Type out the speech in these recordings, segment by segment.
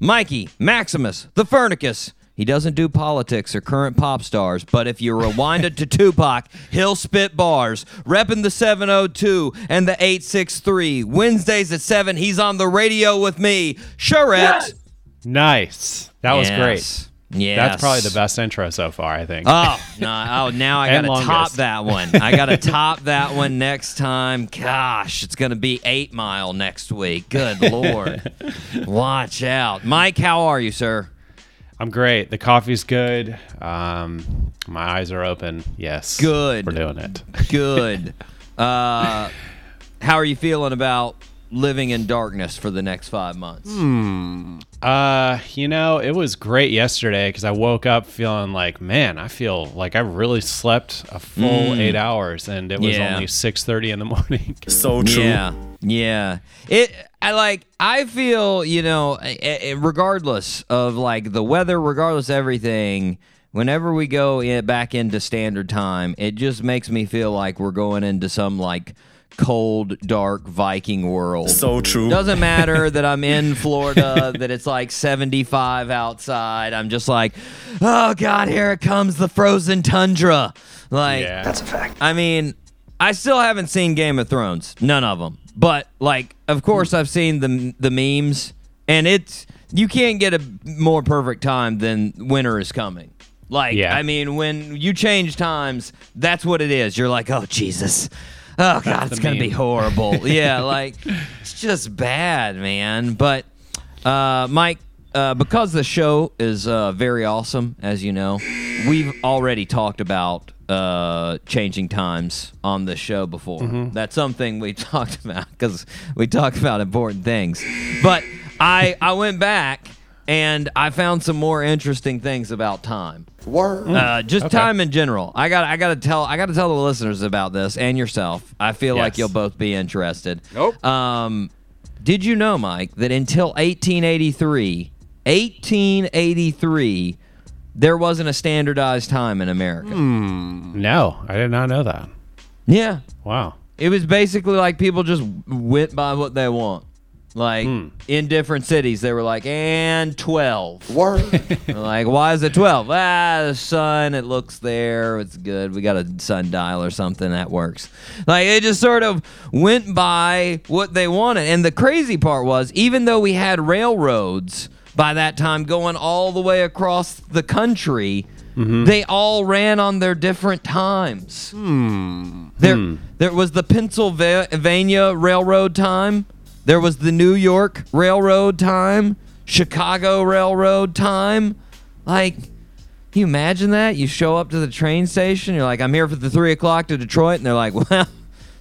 Mikey Maximus, the Furnicus. He doesn't do politics or current pop stars, but if you rewind it to Tupac, he'll spit bars. Repping the 702 and the 863. Wednesdays at 7, he's on the radio with me. Charette. Nice. That was great. Yes. That's probably the best intro so far, I think. Oh no! Oh, now I gotta top that one. I gotta top that one next time. Gosh, it's gonna be Eight Mile next week. Good lord! Watch out, Mike. How are you, sir? I'm great. The coffee's good. Um, my eyes are open. Yes. Good. We're doing it. Good. uh, how are you feeling about living in darkness for the next five months? Uh, you know, it was great yesterday because I woke up feeling like, man, I feel like I really slept a full eight hours, and it was Mm. Yeah. only six thirty in the morning. So true. Yeah, yeah. It. I like. I feel. You know. regardless of like the weather, regardless of everything. Whenever we go in, back into standard time, it just makes me feel like we're going into some like cold, dark Viking world. So true. Doesn't matter that I'm in Florida, that it's like 75 outside. I'm just like, oh God, here it comes the frozen tundra. Like, yeah, That's a fact. I mean, I still haven't seen Game of Thrones, none of them. But like, of course, I've seen the the memes, and it's you can't get a more perfect time than winter is coming. Like, Yeah. I mean, when you change times, that's what it is. You're like, oh Jesus, oh God, it's gonna be horrible. yeah, like it's just bad, man. But uh, Mike, uh, because the show is uh, very awesome, as you know, we've already talked about uh, changing times on the show before. That's something we talked about because we talk about important things. But I I went back and I found some more interesting things about time. Word. Uh, just Okay. time in general. I got I got to tell I got to tell the listeners about this and yourself. I feel like you'll both be interested. Nope. Um, did you know, Mike, that until 1883, 1883, there wasn't a standardized time in America? no, I did not know that. Yeah, Wow. it was basically like people just went by what they want. Like hmm. in different cities, they were like, and 12. Word. Like, why is it 12? Ah, the sun, it looks there. It's good. We got a sundial or something that works. Like, it just sort of went by what they wanted. And the crazy part was, even though we had railroads by that time going all the way across the country, mm-hmm. they all ran on their different times. Hmm. There, hmm. there was the Pennsylvania Railroad time. There was the New York Railroad time, Chicago Railroad time. Like, can you imagine that? You show up to the train station, you're like, I'm here for the three o'clock to Detroit, and they're like, Well,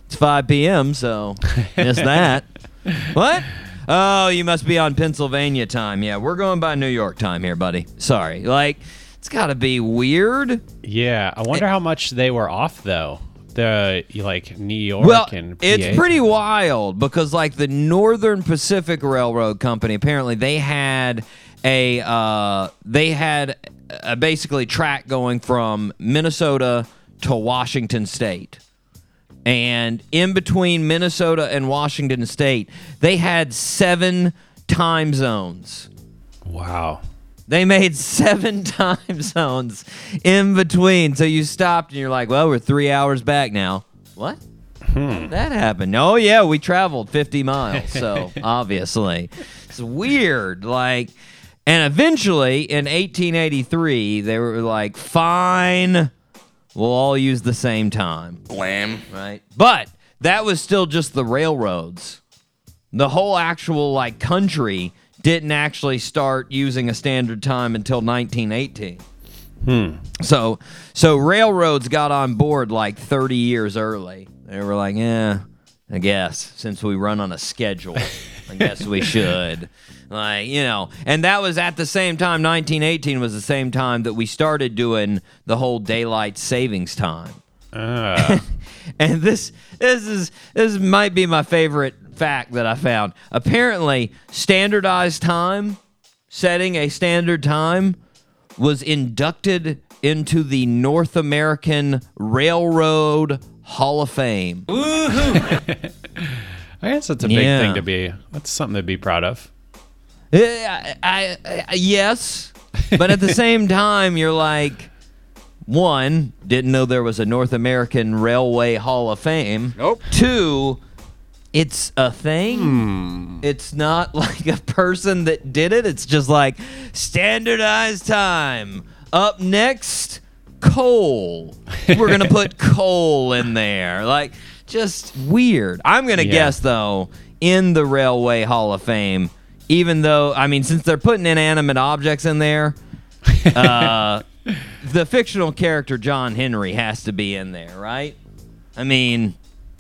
it's 5 p.m., so miss that. what? Oh, you must be on Pennsylvania time. Yeah, we're going by New York time here, buddy. Sorry. Like, it's got to be weird. Yeah, I wonder how much they were off though. The like New York Well, and it's PA. pretty wild because like the Northern Pacific Railroad Company, apparently they had a uh, they had a basically track going from Minnesota to Washington State. And in between Minnesota and Washington State, they had seven time zones. Wow. They made seven time zones in between. So you stopped and you're like, well, we're three hours back now. What? Hmm. That happened. Oh, yeah, we traveled 50 miles. So obviously, it's weird. Like, and eventually in 1883, they were like, fine, we'll all use the same time Blam. right? But that was still just the railroads. The whole actual like country didn't actually start using a standard time until 1918. So so railroads got on board like 30 years early. They were like, "Yeah, I guess since we run on a schedule, I guess we should." Like, you know, and that was at the same time, 1918 was the same time that we started doing the whole daylight savings time. Uh, And this this is this might be my favorite fact that I found. Apparently, standardized time, setting a standard time, was inducted into the North American Railroad Hall of Fame. I guess that's a big Yeah. thing to be. That's something to be proud of. Eh, I, I, I- yes, but at the same time, you're like, one, didn't know there was a North American Railway Hall of Fame. Nope. Two, it's a thing. Hmm. It's not like a person that did it. It's just like standardized time. Up next, coal. We're gonna put coal in there. Like, just weird. I'm gonna Yeah. guess though, in the Railway Hall of Fame, even though I mean, since they're putting inanimate objects in there, uh, the fictional character John Henry has to be in there, right? I mean,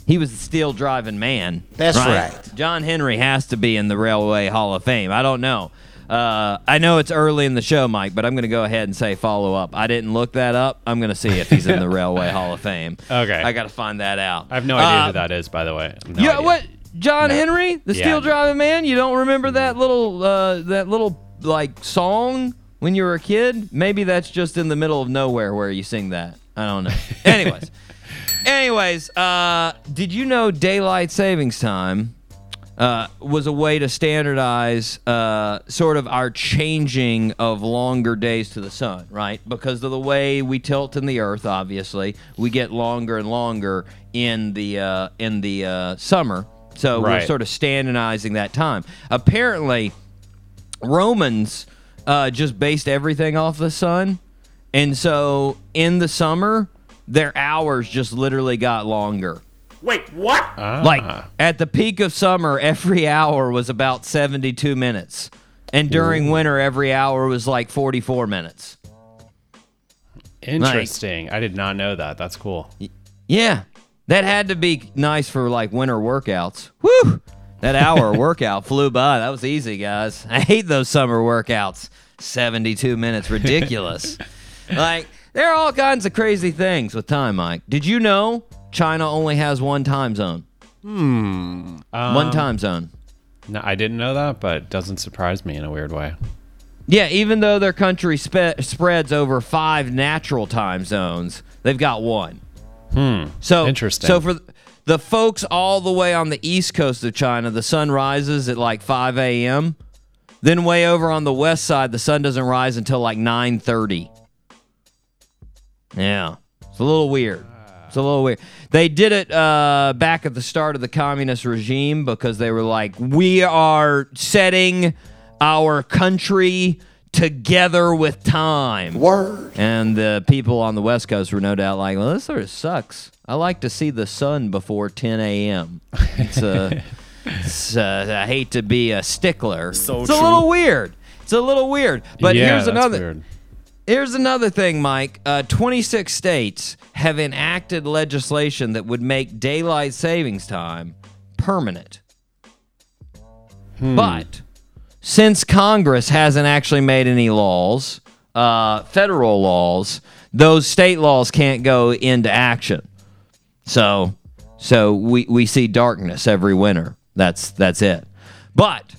he was the steel driving man. That's right. John Henry has to be in the Railway Hall of Fame. I don't know. Uh, I know it's early in the show, Mike, but I'm going to go ahead and say follow up. I didn't look that up. I'm going to see if he's in the Railway Hall of Fame. Okay. I got to find that out. I have no idea Uh, who that is, by the way. No yeah, idea. what? John No. Henry, the Yeah. steel driving man. You don't remember that little uh, that little like song when you were a kid? Maybe that's just in the middle of nowhere where you sing that. I don't know. anyways, anyways, uh, did you know daylight savings time uh, was a way to standardize uh, sort of our changing of longer days to the sun, right? Because of the way we tilt in the Earth, obviously, we get longer and longer in the uh, in the uh, summer. So we're sort of standardizing that time. Apparently, Romans uh, just based everything off the sun, and so in the summer, their hours just literally got longer. Wait, what? Ah. Like at the peak of summer, every hour was about 72 minutes. And during winter, every hour was like 44 minutes. Interesting. I did not know that. That's cool. Yeah. That had to be nice for like winter workouts. Whew. That hour workout flew by. That was easy, guys. I hate those summer workouts. 72 minutes. Ridiculous. like, there are all kinds of crazy things with time, Mike. Did you know China only has one time zone? Um, one time zone. No, I didn't know that, but it doesn't surprise me in a weird way. Yeah, even though their country spe- spreads over five natural time zones, they've got one. Hmm. So Interesting. So for th- the folks all the way on the east coast of China, the sun rises at like 5 a.m. Then way over on the west side, the sun doesn't rise until like 9:30. Yeah, it's a little weird. It's a little weird. They did it uh, back at the start of the communist regime because they were like, we are setting our country together with time. Word. And the people on the West Coast were no doubt like, well, this sort of sucks. I like to see the sun before 10 a.m. It's a, it's a, I hate to be a stickler. So it's a little weird. It's a little weird. But yeah, here's that's another. weird. Here's another thing, Mike. Uh, 26 states have enacted legislation that would make daylight savings time permanent. But since Congress hasn't actually made any laws, uh, federal laws, those state laws can't go into action. So, so we, we see darkness every winter. That's that's it. But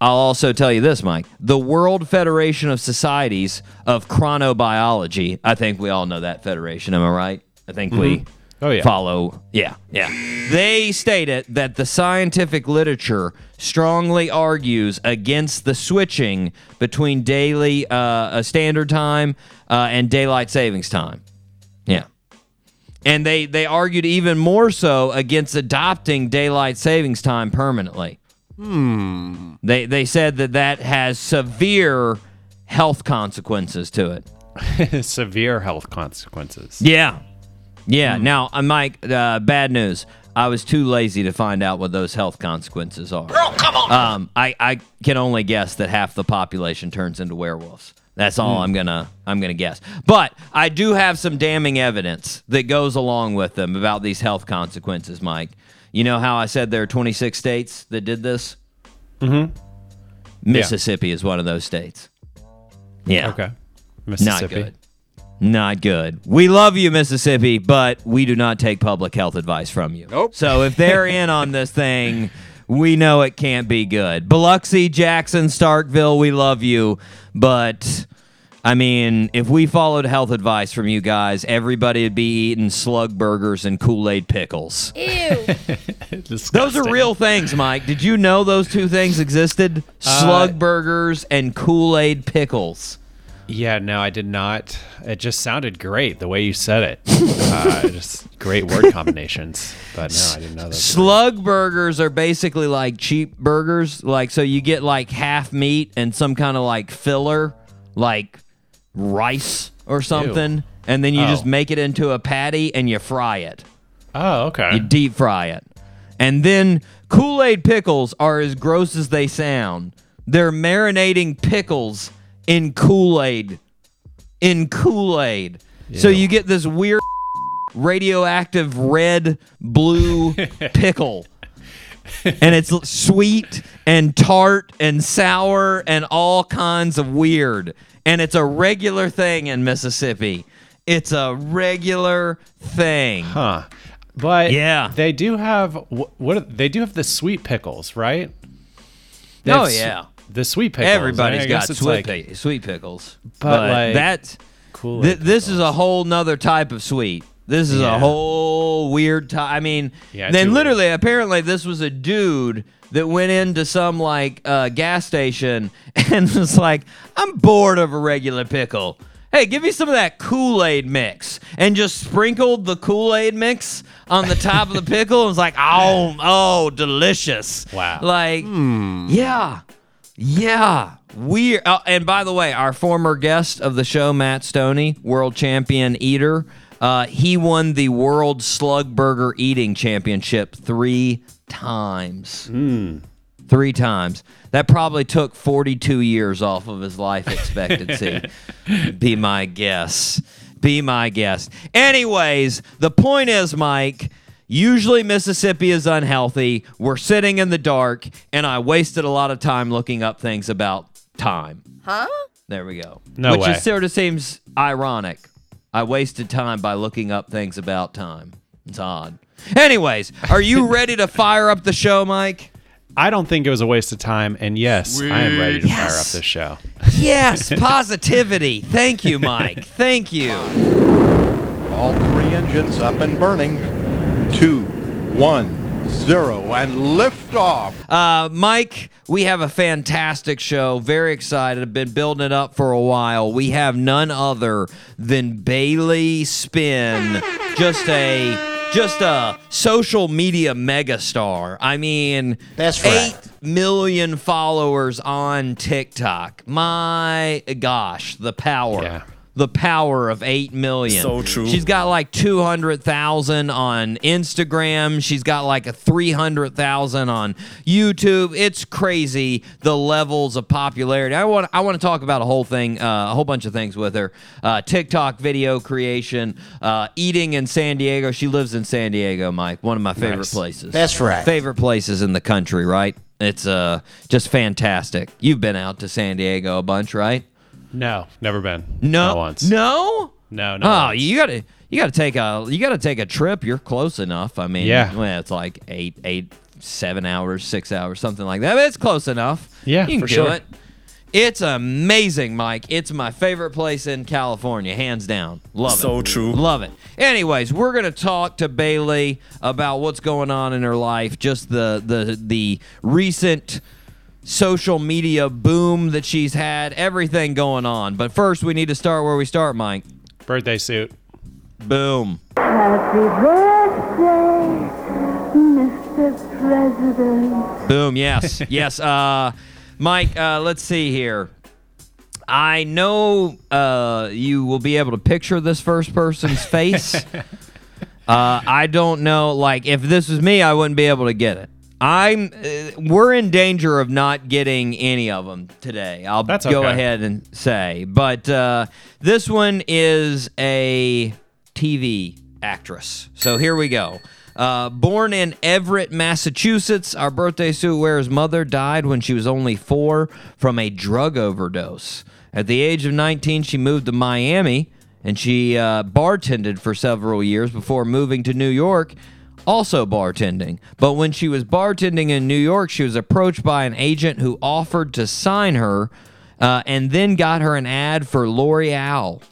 I'll also tell you this, Mike. The World Federation of Societies of Chronobiology. I think we all know that federation. Am I right? I think we Oh, yeah. follow. Yeah, yeah. They stated that the scientific literature strongly argues against the switching between daily uh, uh, standard time uh, and daylight savings time. Yeah. And they, they argued even more so against adopting daylight savings time permanently. Hmm. They, they said that that has severe health consequences to it. Severe health consequences. Yeah. Yeah. Now, uh, Mike, uh, bad news. I was too lazy to find out what those health consequences are. Bro, come on. Um, I, I can only guess that half the population turns into werewolves. That's all I'm gonna I'm gonna guess. But I do have some damning evidence that goes along with them about these health consequences, Mike. You know how I said there are 26 states that did this? Mm-hmm. Mississippi is one of those states. Yeah. Okay. Not Mississippi. good. Not good. We love you, Mississippi, but we do not take public health advice from you. Nope. So if they're in on this thing, we know it can't be good. Biloxi, Jackson, Starkville, we love you, but I mean, if we followed health advice from you guys, everybody would be eating slug burgers and Kool Aid pickles. Ew. Those are real things, Mike. Did you know those two things existed? Slug burgers and Kool Aid pickles. Yeah, no, I did not. It just sounded great the way you said it. uh, just great word combinations. But no, I didn't know that. Slug burgers are basically like cheap burgers. Like, so you get like half meat and some kind of like filler, like rice or something. And then you Oh. just make it into a patty and you fry it. Oh, okay. You deep fry it. And then Kool Aid pickles are as gross as they sound. They're marinating pickles in Kool Aid. In Kool Aid. So you get this weird radioactive red blue pickle. and it's sweet and tart and sour and all kinds of weird. And it's a regular thing in Mississippi. It's a regular thing. Huh. But Yeah. they do have wh- what they do have the sweet pickles, right? They Oh, yeah. the sweet pickles. Everybody's I got sweet, like pi- sweet pickles, But, like, that's Kool-Aid th- this is a whole nother type of sweet. This is a whole weird type. I mean, Yeah, then too weird. literally, apparently, this was a dude that went into some like uh, gas station and was like, "I'm bored of a regular pickle." Hey, give me some of that Kool Aid mix, and just sprinkled the Kool Aid mix on the top of the pickle. and was like, "Oh, oh, delicious!" Wow. Like, yeah, yeah. We uh, and by the way, our former guest of the show, Matt Stonie, world champion eater, uh, he won the World Slug Burger Eating Championship three times. Hmm. Three times. That probably took 42 years off of his life expectancy. Be my guess. Be my guess. Anyways, the point is, Mike, usually Mississippi is unhealthy. We're sitting in the dark, and I wasted a lot of time looking up things about time. Huh? There we go. No Which way. is sort of seems ironic. I wasted time by looking up things about time. It's odd. Anyways, are you ready to fire up the show, Mike? I don't think it was a waste of time. And yes, I am ready to fire up this show. Yes, positivity. Thank you, Mike. Thank you. All three engines up and burning. Two, one, zero, and lift off. Uh, Mike, we have a fantastic show. Very excited. I've been building it up for a while. We have none other than Bailey Spinn, just a just a social media megastar. I mean, That's right. eight million followers on TikTok. My gosh, the power. Yeah. The power of 8 million. So true. She's got like 200,000 on Instagram. She's got like a 300,000 on YouTube. It's crazy the levels of popularity. I want I want to talk about a whole thing, uh, a whole bunch of things with her. Uh, TikTok video creation, uh, eating in San Diego. She lives in San Diego, Mike. One of my favorite Nice. places. That's right. Favorite places in the country, right? It's uh just fantastic. You've been out to San Diego a bunch, right? No, never been. No, Not once. no. No, no. Oh, you gotta you gotta take a you gotta take a trip. You're close enough. I mean, Yeah. well, it's like eight eight seven hours, six hours, something like that. But it's close enough. Yeah, you can for do sure. it. It's amazing, Mike. It's my favorite place in California, hands down. Love it. So true. Love it. Anyways, we're gonna talk to Bailey about what's going on in her life, just the the the recent social media boom that she's had, everything going on. But first, we need to start where we start, Mike. Birthday suit. Boom. Happy birthday, Mr. President. Boom. Yes. yes. Uh, Mike, uh, let's see here. I know uh, you will be able to picture this first person's face. uh, I don't know. Like, if this was me, I wouldn't be able to get it. I'm. Uh, we're in danger of not getting any of them today. I'll That's go okay. ahead and say, but uh, this one is a TV actress. So here we go. Uh, born in Everett, Massachusetts, our birthday suit wearer's mother died when she was only four from a drug overdose. At the age of 19, she moved to Miami and she uh, bartended for several years before moving to New York, also bartending. But when she was bartending in New York, she was approached by an agent who offered to sign her uh, and then got her an ad for L'Oreal.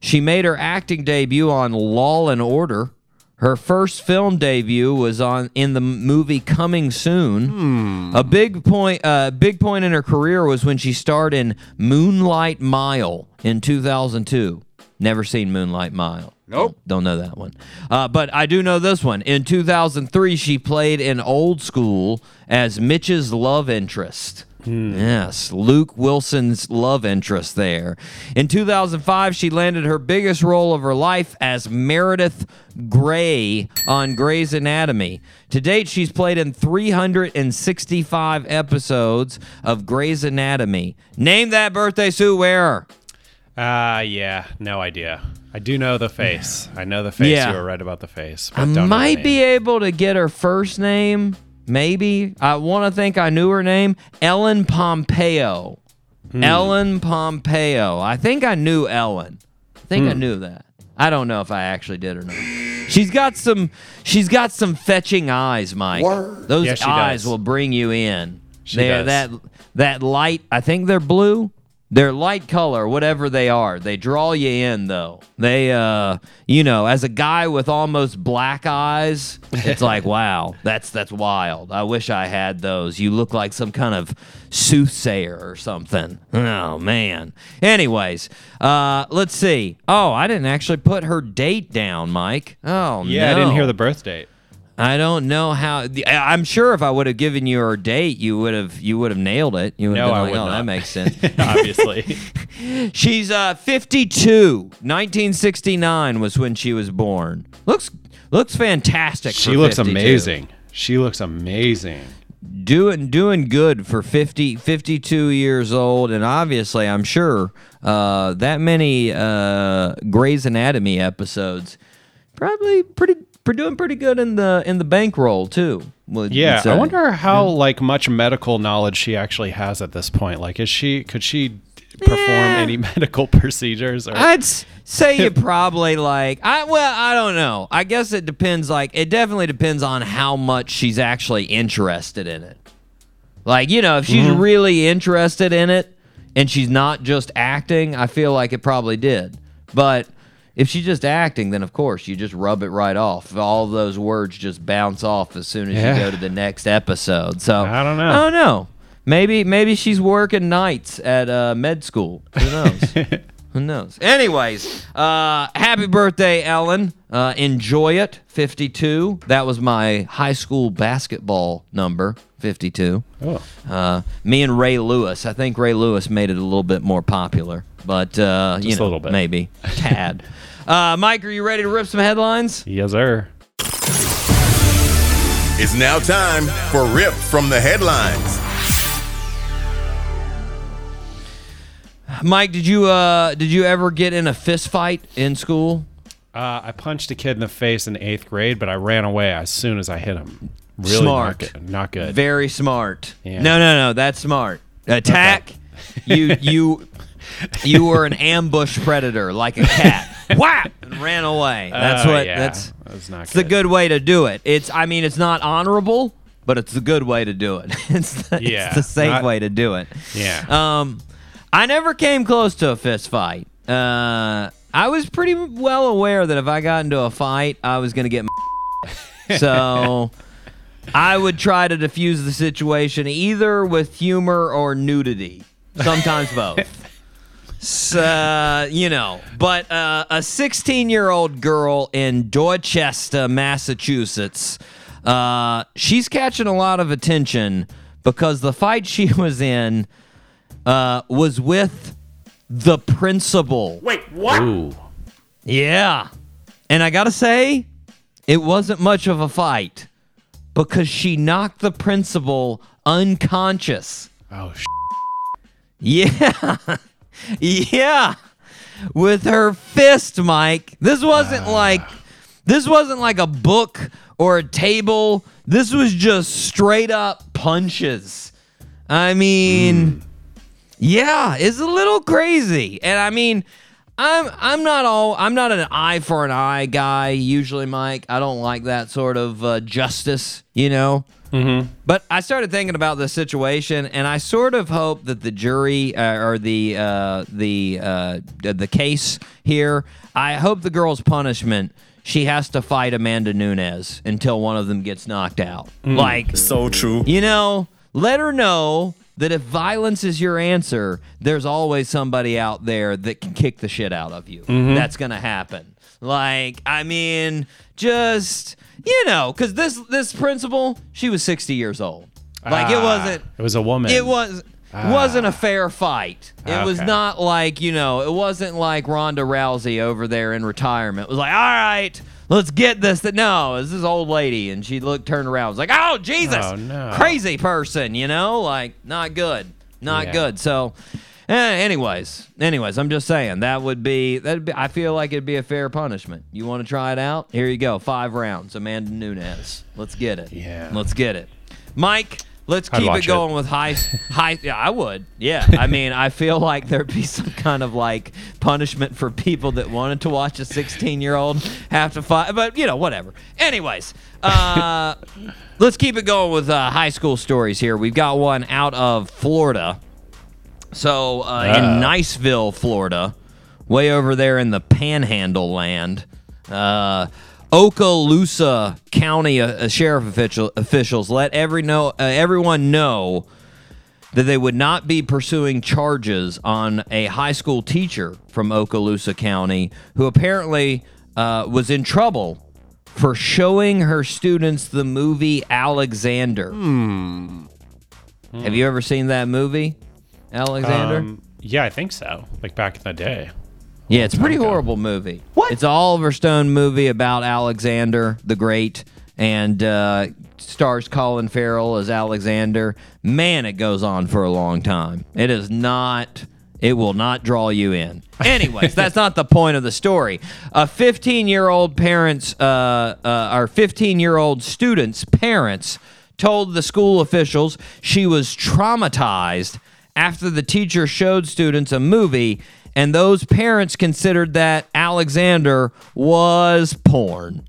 She made her acting debut on Law and Order. Her first film debut was on in the movie Coming Soon. A big point, uh, big point in her career was when she starred in Moonlight Mile in 2002. Never seen Moonlight Mile. Nope. Don't know that one. Uh, but I do know this one. In 2003, she played in Old School as Mitch's love interest. Yes, Luke Wilson's love interest there. In 2005, she landed her biggest role of her life as Meredith Grey on Grey's Anatomy. To date, she's played in 365 episodes of Grey's Anatomy. Name that birthday suit wearer. Ah, yeah, no idea. I do know the face. I know the face. Yeah. You were right about the face. but I don't might be able to get her first name. Maybe. I want to think I knew her name. Ellen Pompeo. Hmm. Ellen Pompeo. I think I knew Ellen. I think Hmm. I knew that. I don't know if I actually did or not. She's got some she's got some fetching eyes, Mike. Those Yeah, eyes does. will bring you in. She they're does. that that light, I think they're blue. They're light color, whatever they are. They draw you in though. They uh you know, as a guy with almost black eyes, it's like, wow, that's that's wild. I wish I had those. You look like some kind of soothsayer or something. Oh man. Anyways, uh let's see. Oh, I didn't actually put her date down, Mike. Oh Yeah, I didn't hear the birth date. I don't know how. I'm sure if I would have given you her date, you would have you would have nailed it. You would have been I like, "Oh, that makes sense." Obviously. She's uh 52. 1969 was when she was born. Looks looks fantastic. she looks 52. amazing. She looks amazing. Doing doing good for 50 52 years old and obviously I'm sure uh that many uh Grey's Anatomy episodes probably pretty doing pretty good in the in the bankroll too. Yeah, I wonder how like much medical knowledge she actually has at this point. Like, is she could she perform Yeah. any medical procedures? Or I'd say you probably like I well I don't know. I guess it depends like it definitely depends on how much she's actually interested in it. Like, you know, if she's Mm-hmm. really interested in it and she's not just acting, I feel like it probably did. But if she's just acting, then of course you just rub it right off. All those words just bounce off as soon as Yeah. you go to the next episode. So I don't know. I don't know. Maybe maybe she's working nights at uh, med school. Who knows? Who knows? Anyways, uh, happy birthday, Ellen. Uh, enjoy it. 52. That was my high school basketball number, 52. Oh. Uh, me and Ray Lewis. I think Ray Lewis made it a little bit more popular, but uh, you Just a know, little bit. maybe tad. uh, Mike, are you ready to rip some headlines? Yes, sir. It's now time for Rip from the Headlines. Mike, did you uh, did you ever get in a fist fight in school? Uh, I punched a kid in the face in eighth grade, but I ran away as soon as I hit him. Really Smart. Not good. Not good. Very smart. Yeah. No, no, no. That's smart. Attack. you you you were an ambush predator like a cat. Whap and ran away. That's Oh, what. yeah. That's That's not good. it's the good. good way to do it. It's. I mean, it's not honorable, but it's the good way to do it. it's the, Yeah, it's the safe not- way to do it. Yeah. Um, I never came close to a fist fight. Uh, I was pretty well aware that if I got into a fight, I was going to get. so, I would try to diffuse the situation either with humor or nudity. Sometimes both. So, you know, but uh, a 16 year old girl in Dorchester, Massachusetts, uh, she's catching a lot of attention because the fight she was in uh, was with the principal. Wait, what? Ooh. Yeah. And I got to say, it wasn't much of a fight because she knocked the principal unconscious. Oh, sh- Yeah. yeah. With her fist, Mike. This wasn't ah. like this wasn't like a book or a table. This was just straight up punches. I mean, hmm. yeah, it's a little crazy. And I mean, I'm I'm not all I'm not an eye for an eye guy usually, Mike. I don't like that sort of uh, justice, you know. Mm-hmm. But I started thinking about the situation, and I sort of hope that the jury uh, or the uh, the uh, the case here. I hope the girl's punishment. She has to fight Amanda Nunes until one of them gets knocked out. Like So true. you know, let her know that if violence is your answer, there's always somebody out there that can kick the shit out of you. That's gonna happen. Like, I mean, just you know, because this this principal, she was 60 years old. Like, it Ah, wasn't. It was a woman. It was wasn't a fair fight. It was not like you know. It wasn't like Ronda Rousey over there in retirement. It was like, all right, let's get this. That no, this old lady, and she looked turned around. was like, oh Jesus, Oh, no. crazy person. You know, like not good, not Yeah. good. So. Eh, anyways, anyways, I'm just saying that would be that. Be, I feel like it'd be a fair punishment. You want to try it out? Here you go, five rounds. Amanda Nunes. Let's get it. Yeah. Let's get it. Mike, let's I'd keep it watch it. going with high high yeah i would yeah i mean i feel like there'd be some kind of like punishment for people that wanted to watch a 16 year old have to fight but you know whatever anyways uh let's keep it going with uh, high school stories here we've got one out of florida so uh, in Ah. niceville florida way over there in the panhandle land uh Okaloosa County uh, uh, sheriff official, officials let every know, uh, everyone know that they would not be pursuing charges on a high school teacher from Okaloosa County who apparently uh, was in trouble for showing her students the movie Alexander. Have you ever seen that movie, Alexander? Um, yeah, I think so. Like back in the day. Yeah, it's a pretty ago. horrible movie. What? It's an Oliver Stone movie about Alexander the Great and uh, stars Colin Farrell as Alexander. Man, it goes on for a long time. It is not. It will not draw you in. Anyways, that's not the point of the story. A 15 year old parents, uh, uh, our 15 year old student's parents told the school officials she was traumatized after the teacher showed students a movie and those parents considered that Alexander was porn.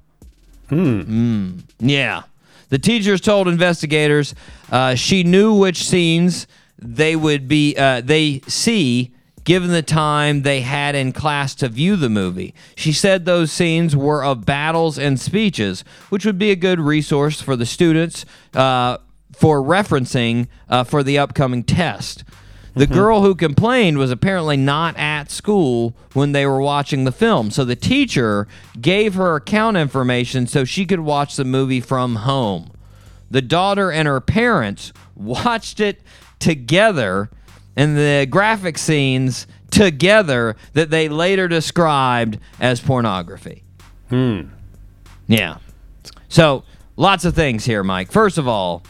Hmm. Yeah. The teachers told investigators uh, she knew which scenes they would be uh, they see given the time they had in class to view the movie. She said those scenes were of battles and speeches, which would be a good resource for the students uh, for referencing uh, for the upcoming test. The girl who complained was apparently not at school when they were watching the film. So the teacher gave her account information so she could watch the movie from home. The daughter and her parents watched it together and the graphic scenes together that they later described as pornography. Hmm. Yeah. So, lots of things here, Mike. First of all,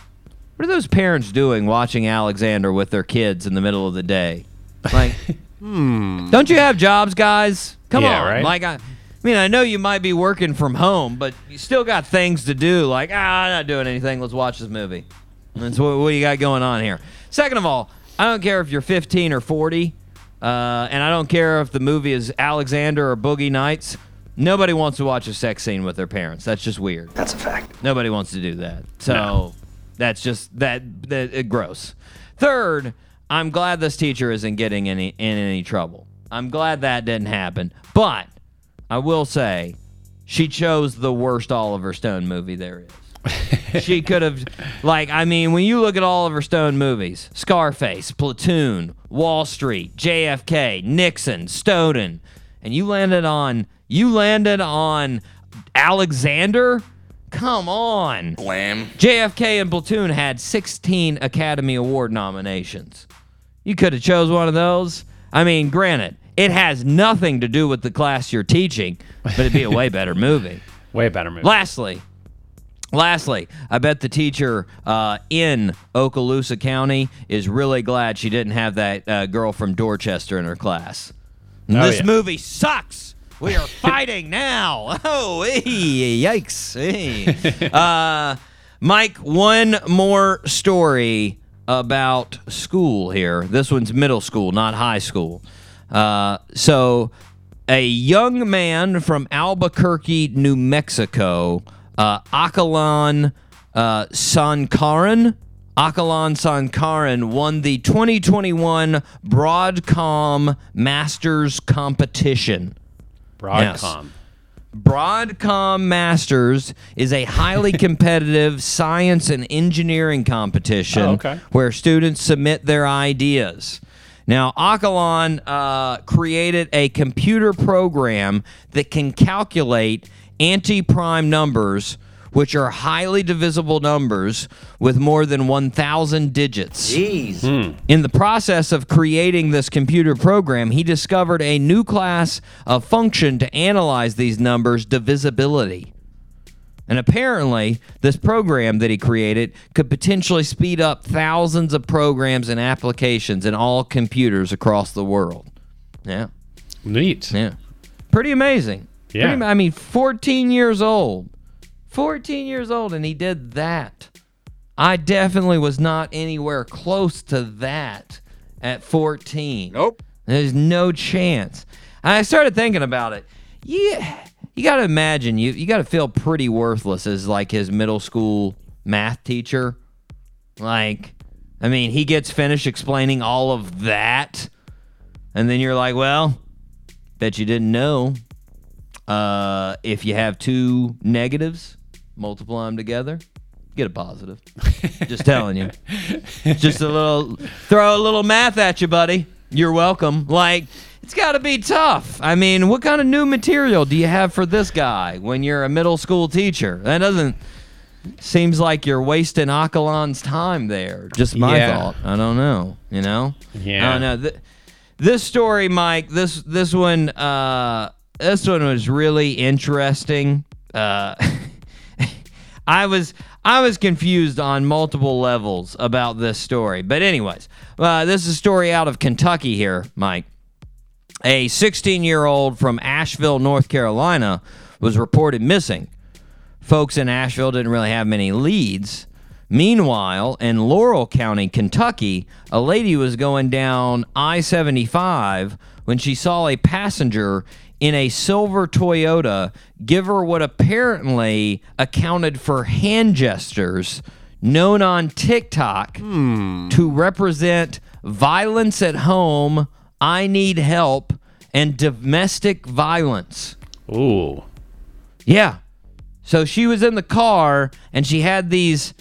what are those parents doing watching Alexander with their kids in the middle of the day? Like, don't you have jobs, guys? Come Yeah, on. right? Like, I, I mean, I know you might be working from home, but you still got things to do. Like, ah, I'm not doing anything. Let's watch this movie. That's what, what you got going on here. Second of all, I don't care if you're 15 or 40, uh, and I don't care if the movie is Alexander or Boogie Nights. Nobody wants to watch a sex scene with their parents. That's just weird. That's a fact. Nobody wants to do that. So that's just that that uh, gross. Third, I'm glad this teacher isn't getting any in any trouble. I'm glad that didn't happen. But I will say, she chose the worst Oliver Stone movie there is. she could have, like, I mean, when you look at Oliver Stone movies, Scarface, Platoon, Wall Street, JFK, Nixon, Snowden, and you landed on, you landed on Alexander. Come on. Blam. JFK and Platoon had 16 Academy Award nominations. You could have chose one of those. I mean, granted, it has nothing to do with the class you're teaching, but it'd be a way better movie. Way better movie. Lastly, lastly, I bet the teacher uh, in Okaloosa County is really glad she didn't have that uh, girl from Dorchester in her class. Oh, this yeah. movie sucks. We are fighting now. Oh, hey, yikes. Hey. Uh, Mike, one more story about school here. This one's middle school, not high school. Uh, so, a young man from Albuquerque, New Mexico, uh, Akilan uh, Sankaran, Akilan Sankaran won the 2021 Broadcom Masters competition. Broadcom. Broadcom Masters is a highly competitive science and engineering competition Oh, okay. where students submit their ideas. Now, Akilan uh, created a computer program that can calculate anti-prime numbers, which are highly divisible numbers with more than 1,000 digits. Hmm. In the process of creating this computer program, he discovered a new class of function to analyze these numbers divisibility. And apparently, this program that he created could potentially speed up thousands of programs and applications in all computers across the world. Yeah, Neat. yeah. Pretty amazing. Yeah. Pretty, I mean, 14 years old. 14 years old, and he did that. I definitely was not anywhere close to that at 14. Nope. There's no chance. I started thinking about it. Yeah, you got to imagine you you got to feel pretty worthless as like his middle school math teacher. Like, I mean, he gets finished explaining all of that, and then you're like, well, bet you didn't know. Uh, if you have two negatives, multiply them together, get a positive. Just telling you. Just a little, throw a little math at you, buddy. You're welcome. Like, it's got to be tough. I mean, what kind of new material do you have for this guy when you're a middle school teacher? That doesn't. Seems like you're wasting Akilan's time there. Just my Yeah. thought. I don't know. You know. Yeah. I don't know. Th- this story, Mike. This this one. Uh, this one was really interesting. Uh, I was I was confused on multiple levels about this story. But anyways, uh, this is a story out of Kentucky here, Mike. A 16-year-old from Asheville, North Carolina, was reported missing. Folks in Asheville didn't really have many leads. Meanwhile, in Laurel County, Kentucky, a lady was going down I 75 when she saw a passenger in a silver Toyota give her what apparently accounted for hand gestures known on TikTok hmm. to represent violence at home, I need help, and domestic violence. Ooh. Yeah. So she was in the car and she had these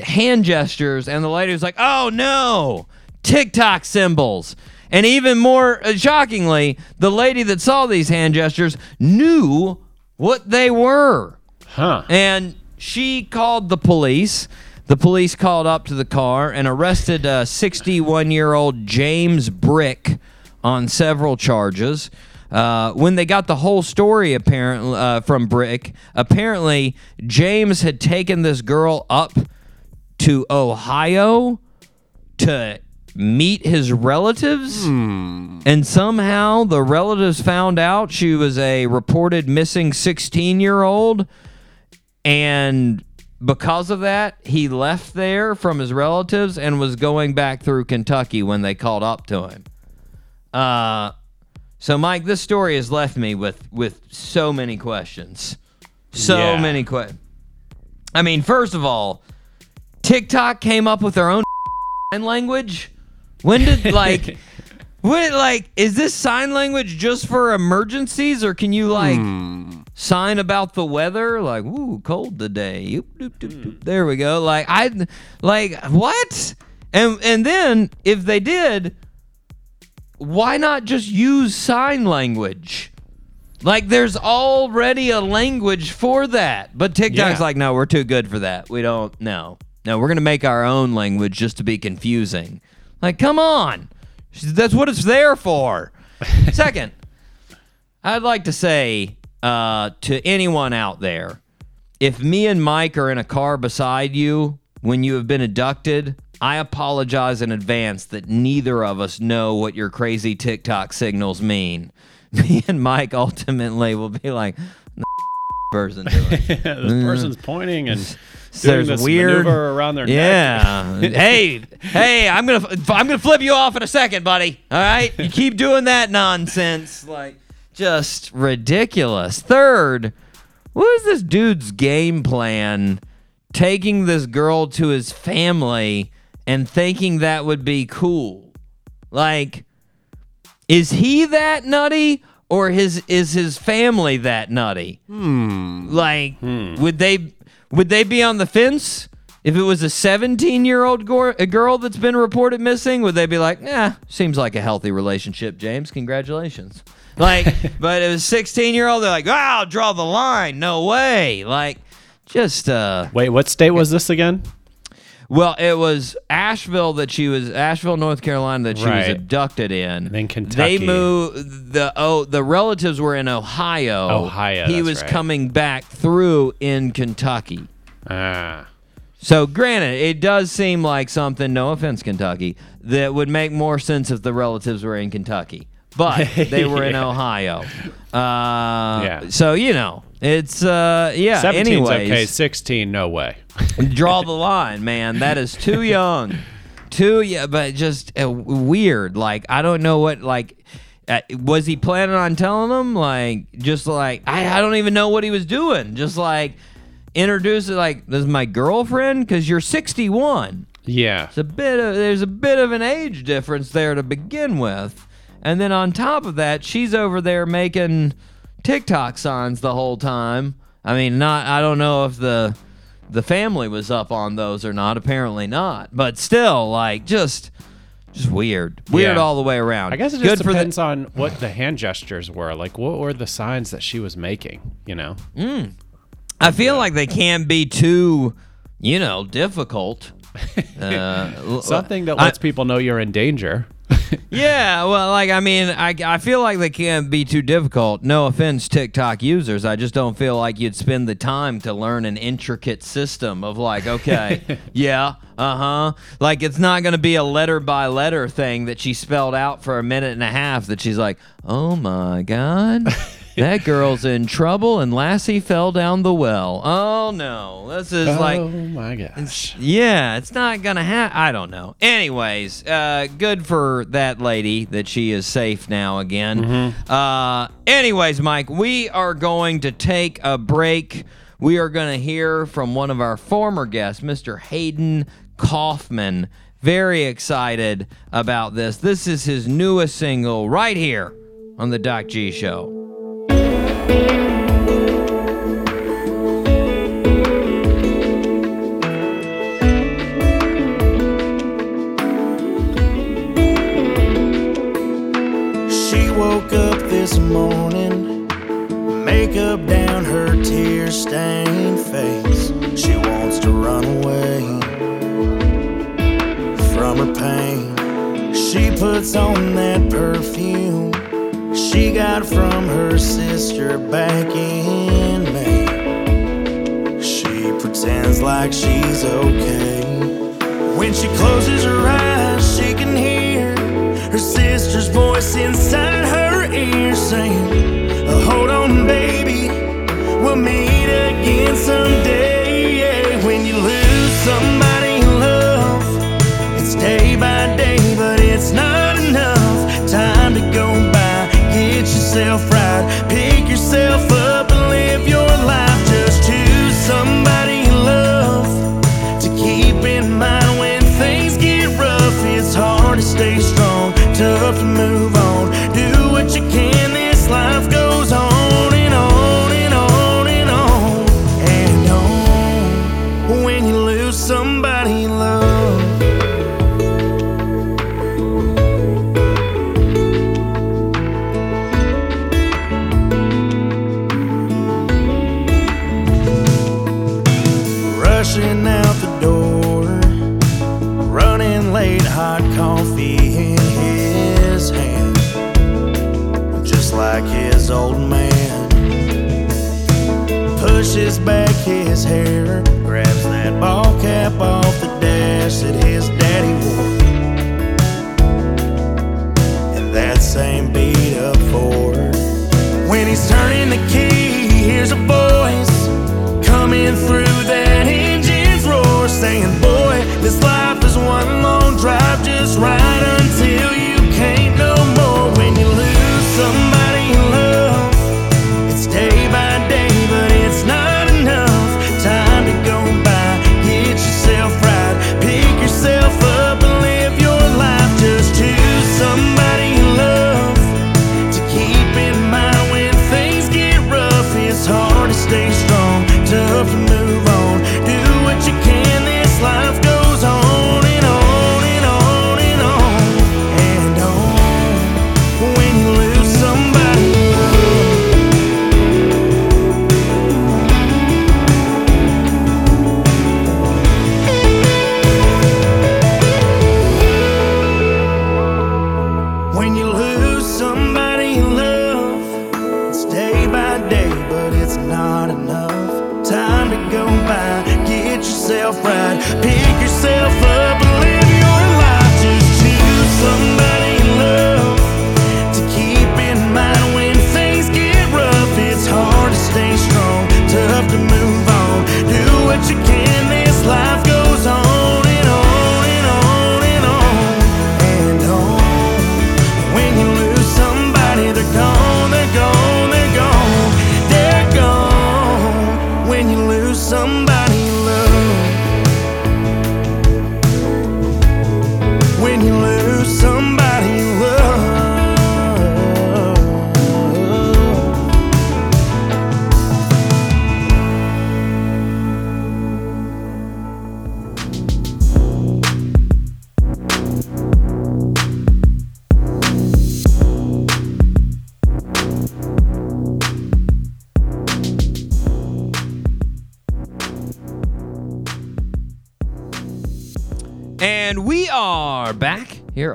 hand gestures, and the lady was like, oh no, TikTok symbols. And even more uh, shockingly, the lady that saw these hand gestures knew what they were. Huh. And she called the police. The police called up to the car and arrested 61 year old James Brick on several charges. Uh, when they got the whole story apparently uh, from Brick, apparently James had taken this girl up to Ohio to meet his relatives. And somehow the relatives found out she was a reported missing 16 year old. And because of that, he left there from his relatives and was going back through Kentucky when they called up to him. Uh, so, Mike, this story has left me with, with so many questions. So Yeah. many questions. I mean, first of all, TikTok came up with their own sign language. When did like, when like, is this sign language just for emergencies, or can you like hmm. sign about the weather? Like, ooh, cold today. Yoop, doop, doop, doop. There we go. Like, I, like, what? And and then if they did, why not just use sign language? Like there's already a language for that. But TikTok's Yeah. like, no, we're too good for that. We don't no. No, we're gonna make our own language just to be confusing. Like, come on. That's what it's there for. Second, I'd like to say uh, to anyone out there, if me and Mike are in a car beside you when you have been abducted, I apologize in advance that neither of us know what your crazy TikTok signals mean. me and Mike ultimately will be like, "The person doing?" this person's pointing and doing There's weird maneuver around their neck. Yeah. hey, hey, I'm gonna I'm gonna flip you off in a second, buddy. All right, you keep doing that nonsense, like just ridiculous. Third, what is this dude's game plan? Taking this girl to his family and thinking that would be cool. Like, is he that nutty? Or his is his family that nutty? Hmm. Like, hmm. would they would they be on the fence if it was a 17 year old gor- girl that's been reported missing? Would they be like, "Yeah, seems like a healthy relationship, James. Congratulations." Like, but if it was 16 year old. They're like, "Oh, I'll draw the line. No way." Like, just uh, Wait, what state was this again? Well, it was Asheville that she was Asheville, North Carolina that she was Right. abducted in. then Kentucky. They moved the oh the relatives were in Ohio. Ohio, He that's was right. coming back through in Kentucky. Ah. So granted, it does seem like something, no offense, Kentucky, that would make more sense if the relatives were in Kentucky. But they were in Ohio. Uh, Yeah. So, you know, it's, uh, yeah. 17's anyways, okay. 16, no way. draw the line, man. That is too young. Too yeah, but just uh, weird. Like I don't know what like. Uh, was he planning on telling them like just like I, I don't even know what he was doing just like introduce it like this is my girlfriend because you're 61 Yeah. it's a bit of there's a bit of an age difference there to begin with and then on top of that she's over there making tiktok signs the whole time i mean not i don't know if the the family was up on those or not apparently not but still like just just weird weird Yeah. all the way around I guess it Good just for the- depends on what the hand gestures were. Like, what were the signs that she was making? You know? I feel like they can't be too, you know, difficult. Uh, Something that I- lets people know you're in danger. Yeah, well, like I mean, I, I feel like they can't be too difficult. No offense, TikTok users. I just don't feel like you'd spend the time to learn an intricate system of like, okay, yeah, uh huh. Like it's not gonna be a letter by letter thing that she spelled out for a minute and a half. That she's like, oh my god. That girl's in trouble, and Lassie fell down the well. Oh no, this is like oh my gosh. yeah, it's not gonna happen. I don't know. Anyways, uh, good for that lady that she is safe now again. Uh, anyways, Mike, we are going to take a break. We are going to hear from one of our former guests, Mr. Hayden Kaufman. Very excited about this. This is his newest single right here on the Doc G Show. Woke up this morning, makeup down her tear stained face. She wants to run away from her pain. She puts on that perfume she got from her sister back in May. She pretends like she's okay. When she closes her eyes, her sister's voice inside her ear saying, "Oh, Hold on, baby, we'll meet again someday. Yeah, When you lose somebody you love, it's day by day, but it's not enough. Time to go by, get yourself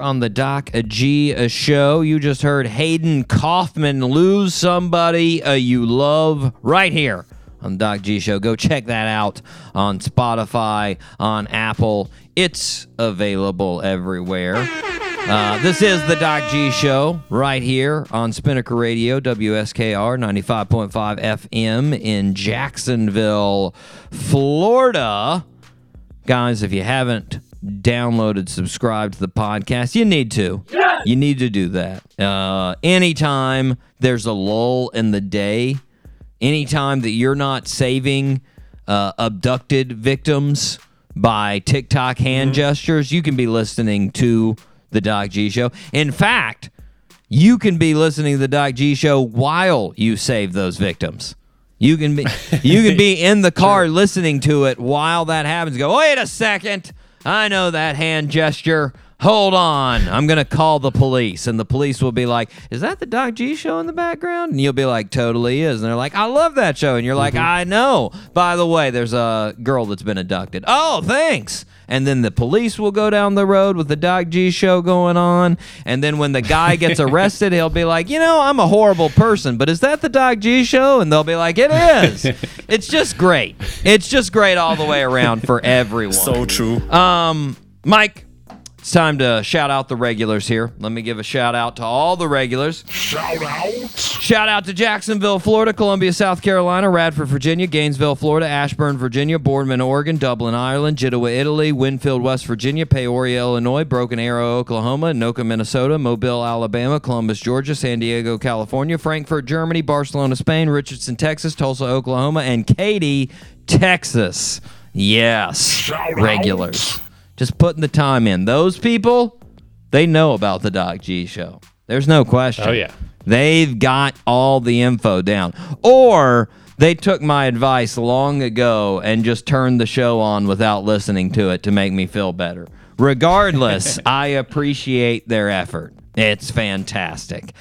on the Doc G show. You just heard Hayden Kaufman lose somebody uh, you love right here on the Doc G show. Go check that out on Spotify, on Apple. It's available everywhere. Uh, this is the Doc G Show right here on Spinnaker Radio, WSKR 95.5 FM in Jacksonville, Florida. Guys, if you haven't downloaded, subscribed to the podcast, you need to. You need to do that. Uh, anytime there's a lull in the day, anytime that you're not saving uh, abducted victims by TikTok hand gestures, you can be listening to the Doc G Show. In fact, you can be listening to the Doc G Show while you save those victims. You can be you can be in the car listening to it while that happens. Go, wait a second. I know that hand gesture. Hold on. I'm gonna call the police. And the police will be like, Is that the Doc G show in the background? And you'll be like, Totally is. And they're like, I love that show. And you're like, I know. By the way, there's a girl that's been abducted. Oh, thanks. And then the police will go down the road with the Doc G show going on. And then when the guy gets arrested, he'll be like, you know, I'm a horrible person, but is that the Doc G show? And they'll be like, it is. it's just great. It's just great all the way around for everyone. So true. Um, Mike, it's time to shout out the regulars here. Let me give a shout out to all the regulars. Shout out. Shout out to Jacksonville, Florida, Columbia, South Carolina, Radford, Virginia, Gainesville, Florida, Ashburn, Virginia, Boardman, Oregon, Dublin, Ireland, Genoa, Italy, Winfield, West Virginia, Peoria, Illinois, Broken Arrow, Oklahoma, Anoka, Minnesota, Mobile, Alabama, Columbus, Georgia, San Diego, California, Frankfurt, Germany, Barcelona, Spain, Richardson, Texas, Tulsa, Oklahoma, and Katy, Texas. Yes, Shout regulars. Just putting the time in. Those people, they know about the Doc G show. There's no question. Oh, yeah. They've got all the info down. Or they took my advice long ago and just turned the show on without listening to it to make me feel better. Regardless, I appreciate their effort. It's fantastic.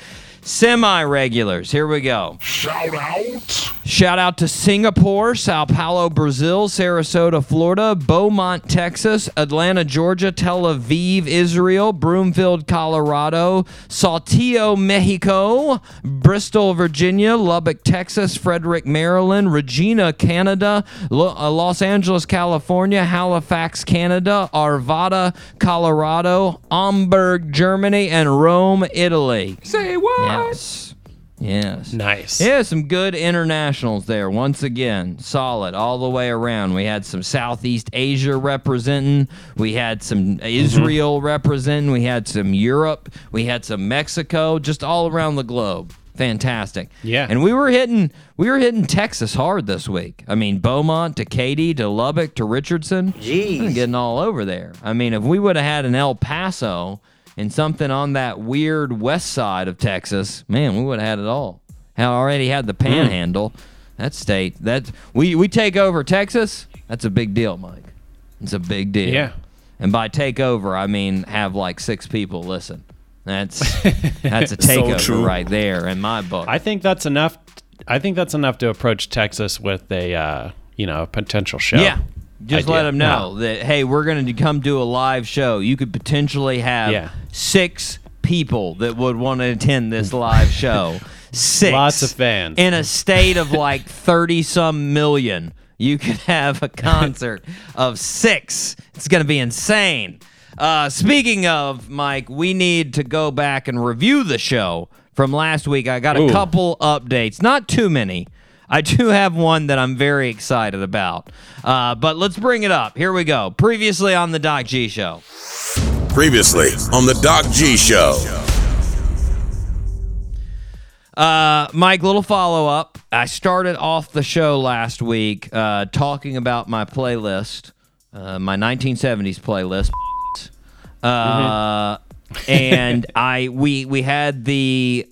Semi regulars, here we go. Shout out. Shout out to Singapore, Sao Paulo, Brazil, Sarasota, Florida, Beaumont, Texas, Atlanta, Georgia, Tel Aviv, Israel, Broomfield, Colorado, Saltillo, Mexico, Bristol, Virginia, Lubbock, Texas, Frederick, Maryland, Regina, Canada, uh, Los Angeles, California, Halifax, Canada, Arvada, Colorado, Hamburg, Germany, and Rome, Italy. Say what? Yes. Yes. Nice. Yeah, some good internationals there. Once again, solid all the way around. We had some Southeast Asia representing. We had some mm-hmm. Israel representing. We had some Europe. We had some Mexico. Just all around the globe. Fantastic. Yeah. And we were hitting we were hitting Texas hard this week. I mean, Beaumont to Katy to Lubbock to Richardson. Jeez. Getting all over there. I mean, if we would have had an El Paso and something on that weird west side of Texas, man, we would have had it all. Had already had the Hmm. panhandle. That state that we we take over Texas. That's a big deal, Mike. It's a big deal. Yeah. And by take over, I mean have like six people listen. That's that's a So takeover true. right there in my book. I think that's enough. I think that's enough to approach Texas with a, uh, you know, a potential show. Yeah. Just idea. let them know that hey, we're going to come do a live show. You could potentially have Yeah. six people that would want to attend this live show. Six. Lots of fans. in a state of like 30 some million. You could have a concert of six. It's going to be insane. Uh, speaking of, Mike, we need to go back and review the show from last week. I got a Ooh. couple updates, not too many. I do have one that I'm very excited about. Uh, but let's bring it up. Here we go. Previously on the Doc G Show. Previously on the Doc G Show. Uh, Mike, little follow up. I started off the show last week uh, talking about my playlist, uh, my 1970s playlist. Uh, and I we we had the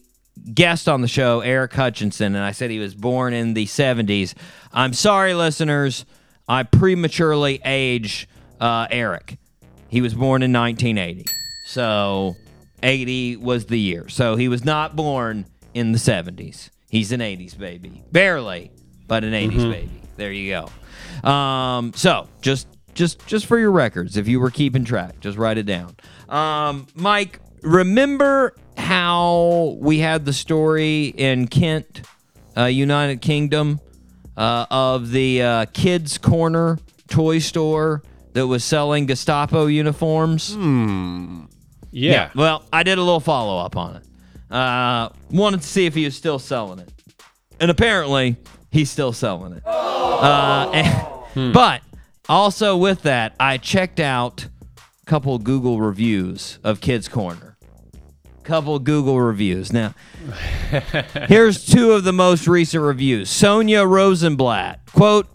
guest on the show, Eric Hutchinson, and I said he was born in the 70s. I'm sorry, listeners, I prematurely age uh, Eric. He was born in 1980. So 80 was the year. So he was not born in the 70s. He's an 80s baby. Barely, but an 80s baby. There you go. Um, so just just just for your records, if you were keeping track, just write it down. Um, Mike, remember how we had the story in Kent, uh, United Kingdom, uh, of the uh, kids' corner toy store that was selling Gestapo uniforms? yeah. Well, I did a little follow up on it. Uh, wanted to see if he was still selling it, and apparently he's still selling it. Uh, and- But also with that, I checked out a couple Google reviews of Kids Corner. Couple Google reviews. Now, here's two of the most recent reviews. Sonia Rosenblatt quote.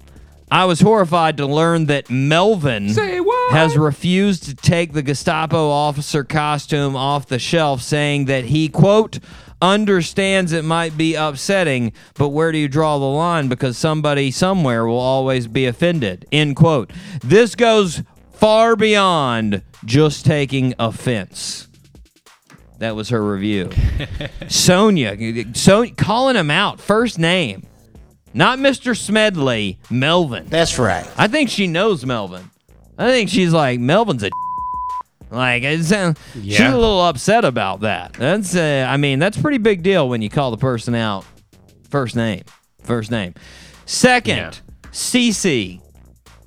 I was horrified to learn that Melvin has refused to take the Gestapo officer costume off the shelf, saying that he, quote, understands it might be upsetting, but where do you draw the line? Because somebody somewhere will always be offended, end quote. This goes far beyond just taking offense. That was her review. Sonia, so calling him out, first name. Not Mr. Smedley, Melvin. That's right. I think she knows Melvin. I think she's like Melvin's a like it's, uh, she's a little upset about that. That's uh, I mean that's pretty big deal when you call the person out first name, first name. Second, Yeah. CC.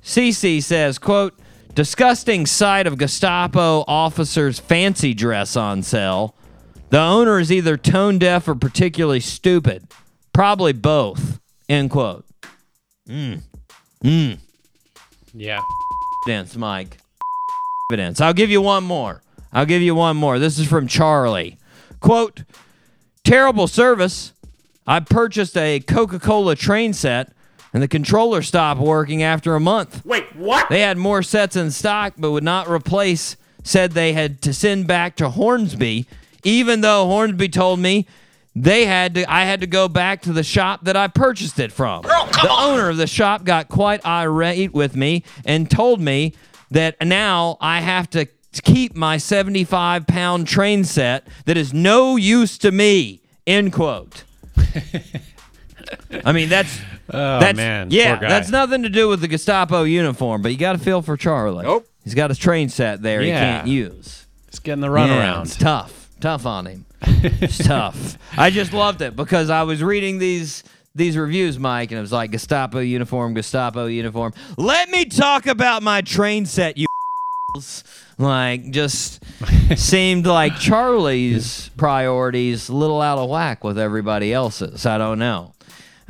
Cece says, "quote Disgusting sight of Gestapo officers' fancy dress on sale. The owner is either tone deaf or particularly stupid. Probably both." End quote. Mm. Mm. Yeah. evidence, Mike. Evidence. I'll give you one more. I'll give you one more. This is from Charlie. Quote, terrible service. I purchased a Coca Cola train set and the controller stopped working after a month. Wait, what? They had more sets in stock but would not replace, said they had to send back to Hornby, even though Hornby told me they had to I had to go back to the shop that I purchased it from. the owner of the shop got quite irate with me and told me that now I have to keep my 75 pound train set that is no use to me. End quote. I mean that's Oh that's, man. Yeah, Poor guy. that's nothing to do with the Gestapo uniform, but you got to feel for Charlie. Nope. He's got his train set there he can't use. He's getting the Yeah, runaround. it's tough. Tough on him. it's tough. I just loved it because I was reading these these reviews, Mike, and it was like Gestapo uniform, Gestapo uniform. Let me talk about my train set, you like just seemed like Charlie's priorities a little out of whack with everybody else's. I don't know.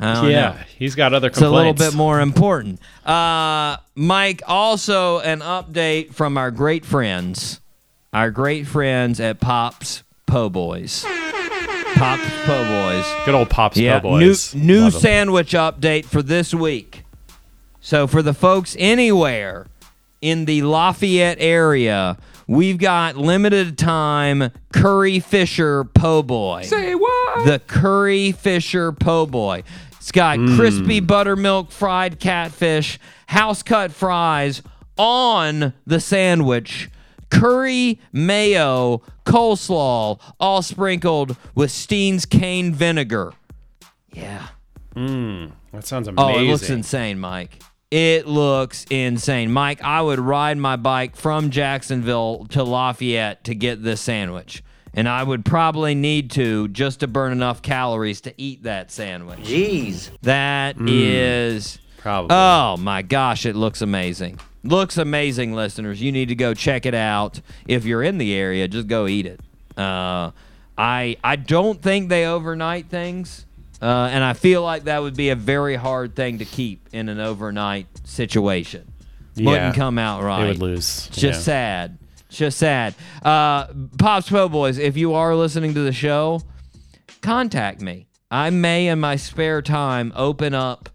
Yeah, know. he's got other complaints. It's a little bit more important. Uh, Mike, also an update from our great friends, our great friends at Pops Po Boys. Pops Po Boys. Good old Pops Yeah, Po Boys. new new sandwich update for this week. So for the folks anywhere in the Lafayette area, we've got limited time Curry Fisher Po Boy. Say what? The Curry Fisher Po Boy. It's got hmm. crispy buttermilk fried catfish, house cut fries on the sandwich, curry, mayo, coleslaw, all sprinkled with Steen's cane vinegar. Yeah. Mmm. That sounds amazing. Oh, it looks insane, Mike. It looks insane. Mike, I would ride my bike from Jacksonville to Lafayette to get this sandwich. And I would probably need to just to burn enough calories to eat that sandwich. Jeez. That is. Probably. Oh my gosh, it looks amazing. Looks amazing, listeners. You need to go check it out. If you're in the area, just go eat it. Uh, I I don't think they overnight things, uh, and I feel like that would be a very hard thing to keep in an overnight situation. Yeah. Wouldn't come out right. They would lose. Just yeah. sad. Just sad. Uh, Pops Po Boys, if you are listening to the show, contact me. I may, in my spare time, open up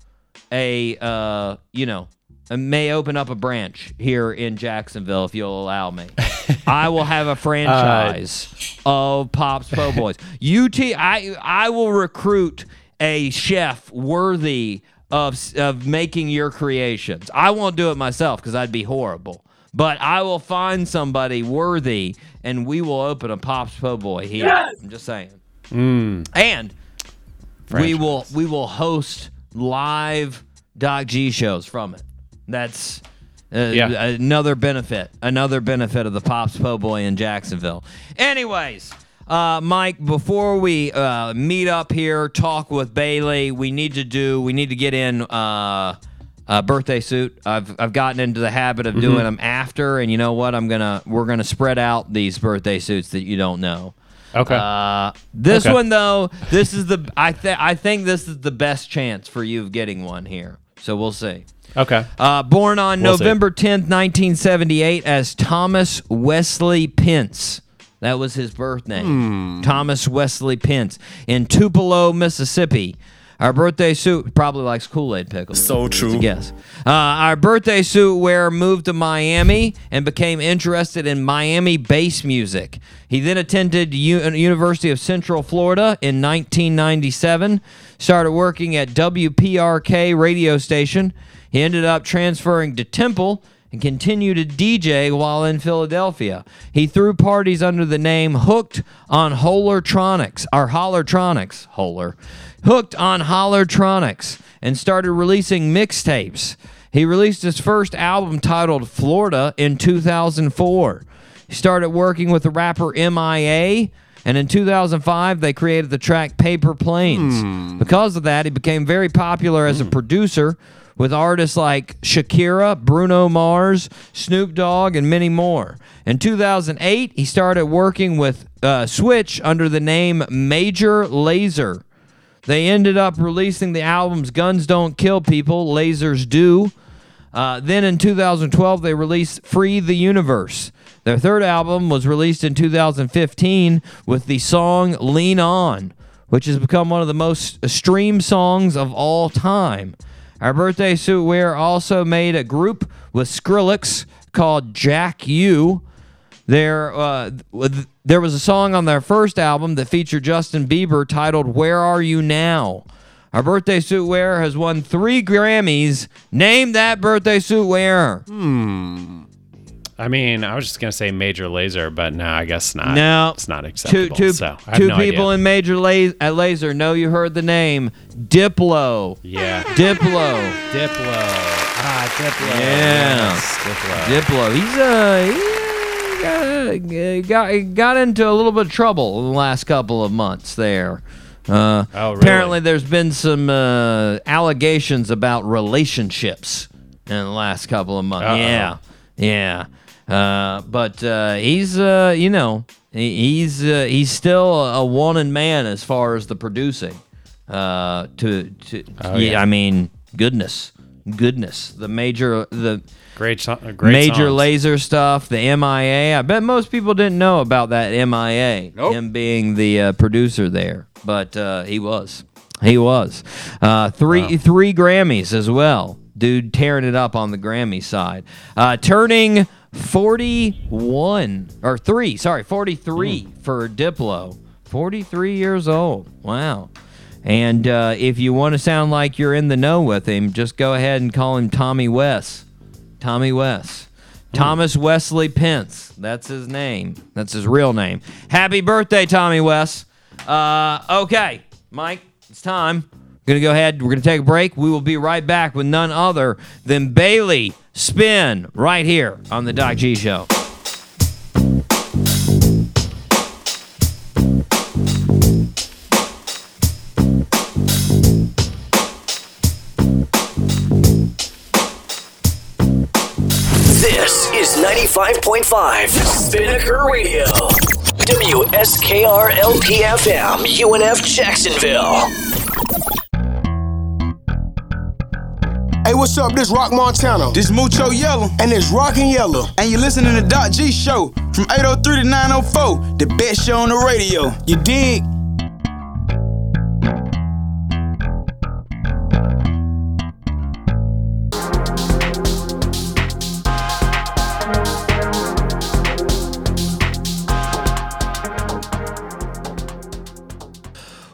a, uh, you know, I may open up a branch here in Jacksonville if you'll allow me. I will have a franchise of Pops Po Boys. UT, I I will recruit a chef worthy of of making your creations. I won't do it myself because I'd be horrible. But I will find somebody worthy, and we will open a Pops Po Boy here. I'm just saying. And we will we will host live Doc G shows from it. That's uh, Yeah. another benefit, another benefit of the Pops Po Boy in Jacksonville. Anyways, uh, Mike, before we uh, meet up here, talk with Bailey, we need to do, we need to get in uh, a birthday suit. I've I've gotten into the habit of doing them after, and you know what? I'm gonna we're gonna spread out these birthday suits that you don't know. Okay. Uh, this Okay. one though, this is the I think I think this is the best chance for you of getting one here. So we'll see. okay. Uh, born on We'll see. November 10th, 1978, as Thomas Wesley Pentz. That was his birth name. Hmm. Thomas Wesley Pentz in Tupelo, Mississippi. Our birthday suit probably likes Kool Aid pickles. So true. Yes. Uh, our birthday suit wearer moved to Miami and became interested in Miami bass music. He then attended U- University of Central Florida in 1997. Started working at WPRK radio station. He ended up transferring to Temple and continued to DJ while in Philadelphia. He threw parties under the name Hooked on Holertronics, or Hollertronix, Holler, Hooked on Hollertronix, and started releasing mixtapes. He released his first album titled Florida in 2004. He started working with the rapper MIA, and in 2005 they created the track Paper Planes. Hmm. Because of that, he became very popular as a hmm. producer with artists like Shakira, Bruno Mars, Snoop Dogg, and many more. In 2008, he started working with uh, Switch under the name Major Lazer. They ended up releasing the albums Guns Don't Kill People, Lasers Do. Uh, then in 2012, they released Free the Universe. Their third album was released in 2015 with the song Lean On, which has become one of the most streamed songs of all time. Our birthday suit wearer also made a group with Skrillex called Jack Ü. There, uh, there was a song on their first album that featured Justin Bieber titled "Where Are You Now." Our birthday suit wearer has won three Grammys. Name that birthday suit wearer. I mean, I was just gonna say Major Lazer, but no, I guess not. No, it's not Two, acceptable. two, so I have two no people idea. in Major La- Lazer No, you heard the name Diplo. yeah, Diplo. Diplo. Ah, Diplo. Yeah. Yes, Diplo. Diplo. He's uh he got, got got into a little bit of trouble in the last couple of months there. Uh, Oh, really? Apparently, there's been some uh, allegations about relationships in the last couple of months. Uh-oh. Yeah, yeah. Uh, but uh, he's uh, you know he's uh, he's still a wanted man as far as the producing. Uh, to to Oh, yeah, yeah. I mean goodness, goodness, the major the Great, so- great major songs. laser stuff, the MIA. I bet most people didn't know about that MIA. Nope. Him being the uh, producer there, but uh, he was. He was. Uh, three three Grammys as well. Dude tearing it up on the Grammy side. Uh, turning 41 or 3, sorry, 43 for Diplo. 43 years old. Wow. And uh, if you want to sound like you're in the know with him, just go ahead and call him Tommy West. Tommy West. Thomas Wesley Pentz. That's his name. That's his real name. Happy birthday, Tommy West. Uh, okay, Mike, it's time. Going to go ahead. We're going to take a break. We will be right back with none other than Bailey Spinn right here on the Doc G Show. This is 95.5 Spinnaker Radio. WSKR LPFM, UNF Jacksonville. Hey, what's up? This Rock Montana. This Mucho Yellow. And this Rockin' Yellow. And you're listening to Doc G Show from 803 to 904, the best show on the radio. You dig?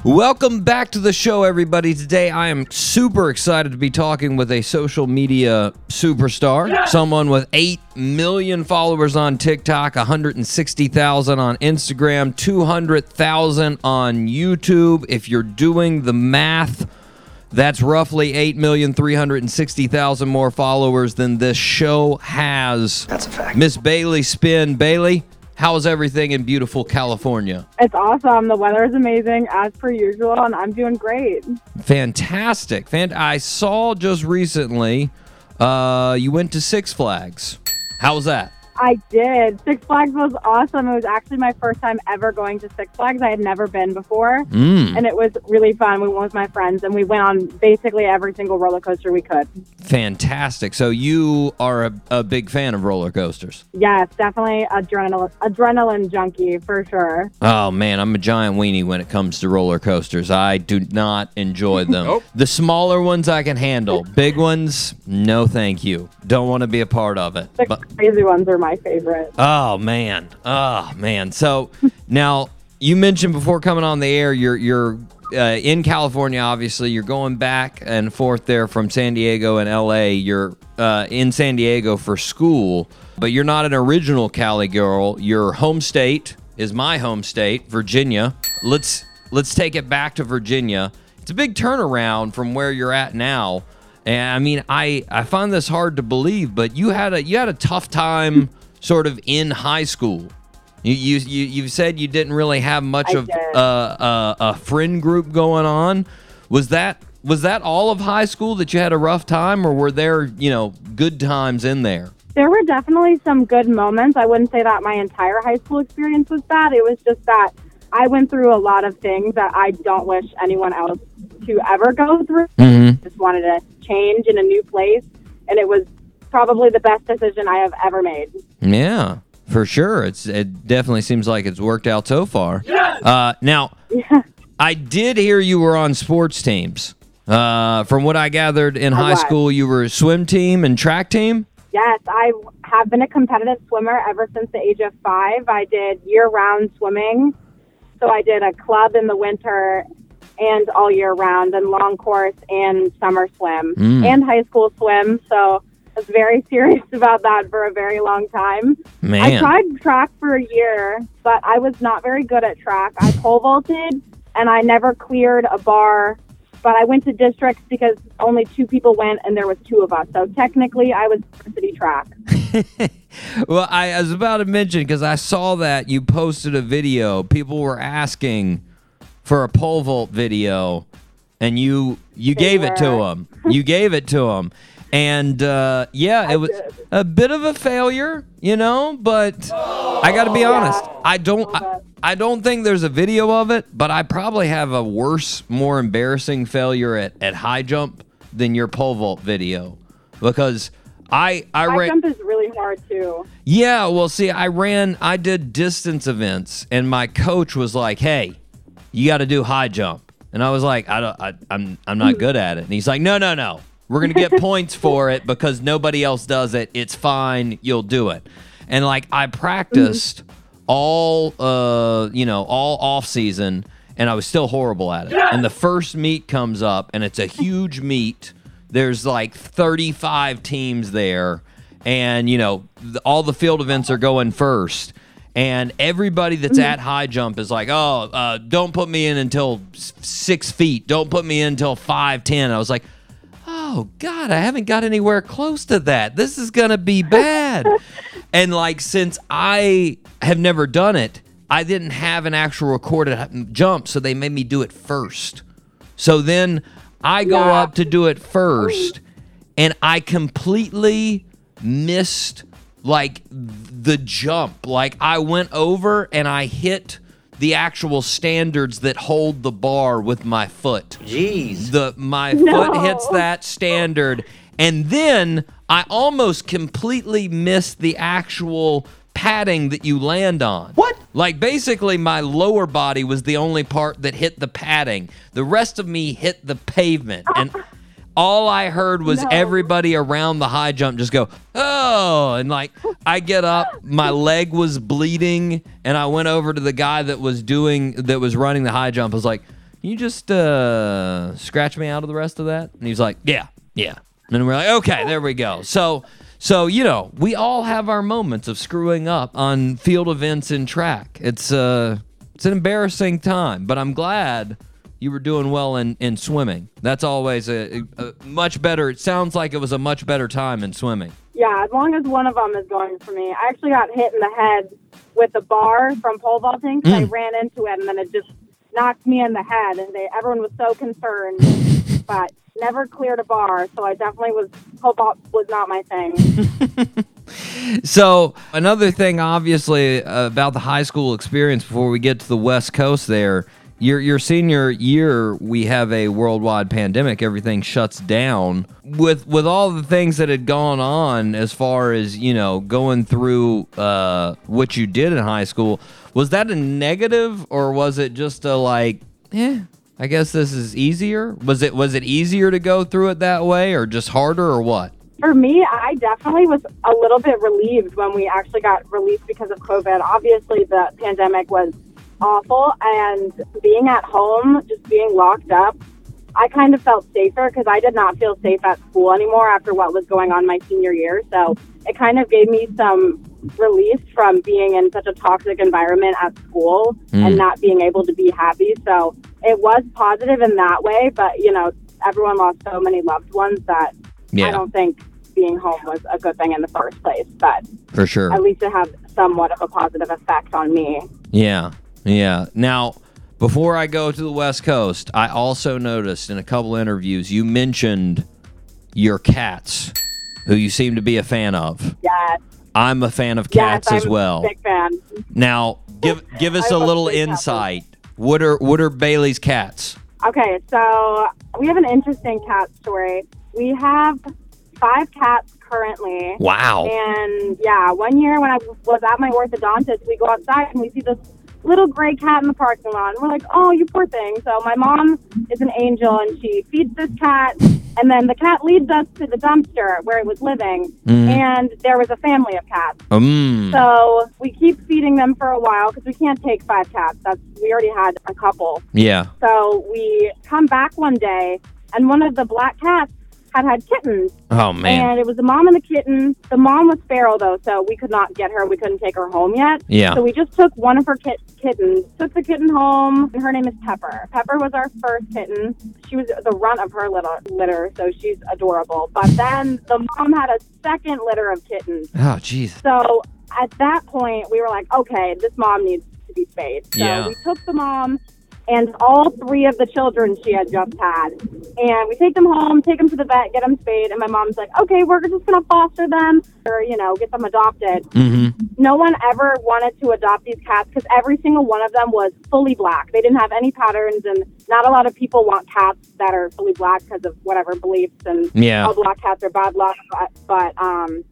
Welcome back to the show, everybody. Today, I am super excited to be talking with a social media superstar, someone with 8 million followers on TikTok, 160,000 on Instagram, 200,000 on YouTube. If you're doing the math, that's roughly 8,360,000 more followers than this show has. That's a fact. Miss Bailey Spinn. Bailey, how's everything in beautiful California? It's awesome. The weather is amazing as per usual, and I'm doing great. Fantastic. Fan- I saw just recently uh, you went to Six Flags. How was that? I did. Six Flags was awesome. It was actually my first time ever going to Six Flags. I had never been before, Mm. and it was really fun. We went with my friends, and we went on basically every single roller coaster we could. Fantastic. So you are a, a big fan of roller coasters. Yes, definitely adrenaline adrenaline junkie for sure. Oh man, I'm a giant weenie when it comes to roller coasters. I do not enjoy them. Nope. The smaller ones I can handle. Big ones, no thank you. Don't want to be a part of it. The But crazy ones are my favorite. Oh man. Oh man. So now you mentioned before coming on the air, you're you're uh, in California. Obviously, you're going back and forth there from San Diego and L.A. You're uh, in San Diego for school, but you're not an original Cali girl. Your home state is my home state, Virginia. Let's let's take it back to Virginia. It's a big turnaround from where you're at now. And I mean, I I find this hard to believe, but you had a you had a tough time sort of in high school. You you you you said you didn't really have much I of did. uh, uh, a friend group going on. Was that was that all of high school that you had a rough time, or were there you know good times in there? There were definitely some good moments. I wouldn't say that my entire high school experience was bad. It was just that I went through a lot of things that I don't wish anyone else to ever go through. Mm-hmm. Just wanted to change in a new place, and it was probably the best decision I have ever made. Yeah, for sure. It's it definitely seems like it's worked out so far. Uh, now, I did hear you were on sports teams. Uh, from what I gathered in I high was. school, you were a swim team and track team. Yes, I have been a competitive swimmer ever since the age of five. I did year round swimming. So I did a club in the winter and all year round, and long course and summer swim Mm. and high school swim. So I was very serious about that for a very long time. I tried track for a year, but I was not very good at track. I pole vaulted and I never cleared a bar. But I went to districts because only two people went and there was two of us. So technically I was varsity track. well, I, I was about to mention because I saw that you posted a video. People were asking for a pole vault video, and you you gave it to them. You gave it to them, And uh, yeah, it was a bit of a failure, you know. But I got to be honest, I don't, I, I don't think there's a video of it. But I probably have a worse, more embarrassing failure at, at high jump than your pole vault video, because I I High ran. jump is really hard too. Yeah, well, see, I ran, I did distance events, and my coach was like, "Hey, you got to do high jump," and I was like, "I don't, I, I'm, I'm not good at it," and he's like, "No, no, no, we're gonna get points for it because nobody else does it. It's fine, you'll do it," and like I practiced all, uh, you know, all off season, and I was still horrible at it. And the first meet comes up, and it's a huge meet. There's like 35 teams there and you know all the field events are going first and everybody that's at high jump is like oh uh, don't put me in until six feet. Don't put me in until five ten. I was like oh god i haven't got anywhere close to that. This is gonna be bad. And like since i have never done it i didn't have an actual recorded jump so they made me do it first. So then I go up to do it first, and I completely missed like the jump. Like I went over and I hit the actual standards that hold the bar with my foot. Jeez. The my foot hits that standard and then I almost completely missed the actual padding that you land on. What? Like basically my lower body was the only part that hit the padding. The rest of me hit the pavement and all I heard was everybody around the high jump just go, "Oh!" and like I get up, my leg was bleeding and I went over to the guy that was doing that was running the high jump. I was like, "Can you just uh scratch me out of the rest of that?" And he was like, "Yeah. Yeah." And we're like, "Okay, there we go." So so, you know, we all have our moments of screwing up on field events in track. It's uh it's an embarrassing time, but I'm glad you were doing well in, in swimming. That's always a, a much better. It sounds like it was a much better time in swimming. Yeah, as long as one of them is going for me. I actually got hit in the head with the bar from pole vaulting 'cause I ran into it and then it just knocked me in the head and they everyone was so concerned but never cleared a bar so I definitely was pole vault was not my thing. So, another thing, obviously, about the high school experience before we get to the West Coast there, your, your senior year, we have a worldwide pandemic. Everything shuts down. With, with all the things that had gone on as far as, you know, going through uh, what you did in high school, was that a negative or was it just a like, eh, I guess this is easier? Was it was it easier to go through it that way or just harder or what? For me, I definitely was a little bit relieved when we actually got released because of COVID. Obviously, the pandemic was awful, and being at home, just being locked up, I kind of felt safer because I did not feel safe at school anymore after what was going on my senior year. So it kind of gave me some relief from being in such a toxic environment at school and mm. not being able to be happy. So it was positive in that way, but you know, everyone lost so many loved ones that Yeah. I don't think being home was a good thing in the first place. But For sure. at least it had somewhat of a positive effect on me. Yeah, yeah. Now, before I go to the West Coast, I also noticed in a couple interviews you mentioned your cats, who you seem to be a fan of. Yes. I'm a fan of Yes, cats as I'm well. a big fan. Now, give give us a little insight. What are what are Bailey's cats? Okay, so we have an interesting cat story. We have five cats currently. Wow. And yeah, one year when I was at my orthodontist, we go outside and we see this little gray cat in the parking lot. And we're like, oh, you poor thing. So my mom is an angel and she feeds this cat. And then the cat leads us to the dumpster where it was living. Mhm. And there was a family of cats. Mm. So we keep feeding them for a while because we can't take five cats. That's we already had a couple. Yeah. So we come back one day, and one of the black cats had had kittens. Oh man. And it was the mom and the kitten. The mom was feral though, so we could not get her. We couldn't take her home yet. Yeah. So we just took one of her kit- kittens, took the kitten home, and her name is Pepper. Pepper was our first kitten. She was the runt of her little litter, so she's adorable. But then the mom had a second litter of kittens. Oh jeez. So at that point, we were like, okay, this mom needs to be spayed. So Yeah. we took the mom and all three of the children she had just had. And we take them home, take them to the vet, get them spayed, and my mom's like, okay, we're just gonna foster them or you know get them adopted. Mm-hmm. No one ever wanted to adopt these cats because every single one of them was fully black. They didn't have any patterns, and not a lot of people want cats that are fully black because of whatever beliefs and Yeah. all black cats are bad luck. But, but um,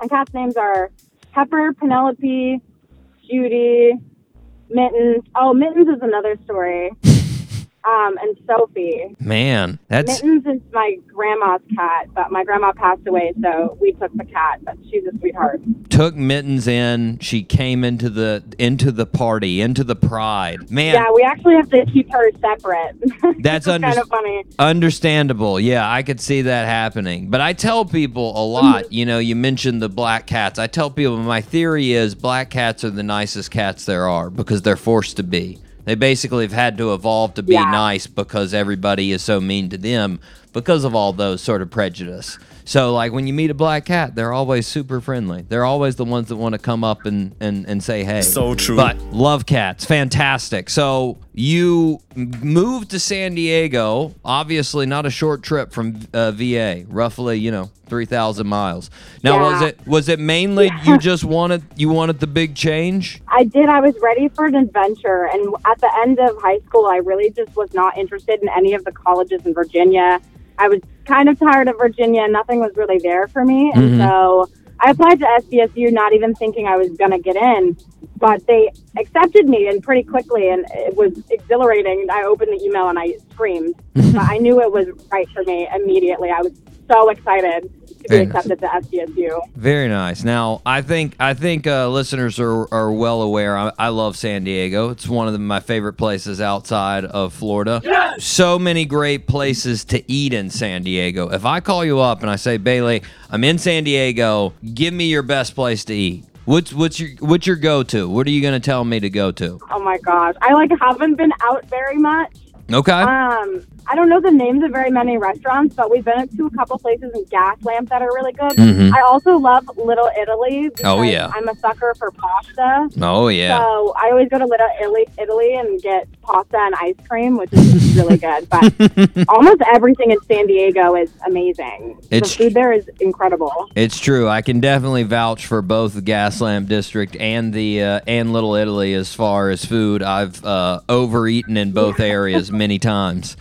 my cats' names are Pepper, Penelope, Judy, Mittens. Oh, Mittens is another story. Um, and Sophie. Man, that's Mittens is my grandma's cat, but my grandma passed away, so we took the cat. But she's a sweetheart. took mittens in. She came into the into the party, into the pride. Man, Yeah, we actually have to keep her separate. That's kind of funny. Understandable. Yeah, I could see that happening. But I tell people a lot, you know, you mentioned the black cats. I tell people my theory is black cats are the nicest cats there are because they're forced to be. They basically have had to evolve to be Yeah. nice because everybody is so mean to them because of all those sort of prejudice. So like when you meet a black cat, they're always super friendly. They're always the ones that want to come up and, and, and say hey. So true. But love cats. Fantastic. So you moved to San Diego. Obviously, not a short trip from uh, VA. Roughly, you know, three thousand miles. Now, was it was it mainly you just wanted you wanted the big change? I did. I was ready for an adventure, and at the end of high school, I really just was not interested in any of the colleges in Virginia. I was kind of tired of Virginia. and Nothing was really there for me, and Mhm. so I applied to SDSU, not even thinking I was going to get in. But they accepted me, and pretty quickly, and it was exhilarating. I opened the email and I screamed. but I knew it was right for me immediately. I was so excited Very nice. accepted to SDSU. Very nice. Now, I think I think uh, listeners are, are well aware. I, I love San Diego. It's one of the, my favorite places outside of Florida. So many great places to eat in San Diego. If I call you up and I say, Bailey, I'm in San Diego. Give me your best place to eat. What's what's your what's your go to? What are you gonna tell me to go to? Oh my gosh, I like haven't been out very much. Okay. Um, I don't know the names of very many restaurants, but we've been to a couple places in Gaslamp that are really good. Mhm. I also love Little Italy. Oh, yeah. I'm a sucker for pasta. Oh yeah. So I always go to Little Italy, Italy and get pasta and ice cream, which is really good. But almost everything in San Diego is amazing. It's- the food there is incredible. It's true. I can definitely vouch for both the Gaslamp District and the uh, and Little Italy as far as food. I've uh, overeaten in both areas many times.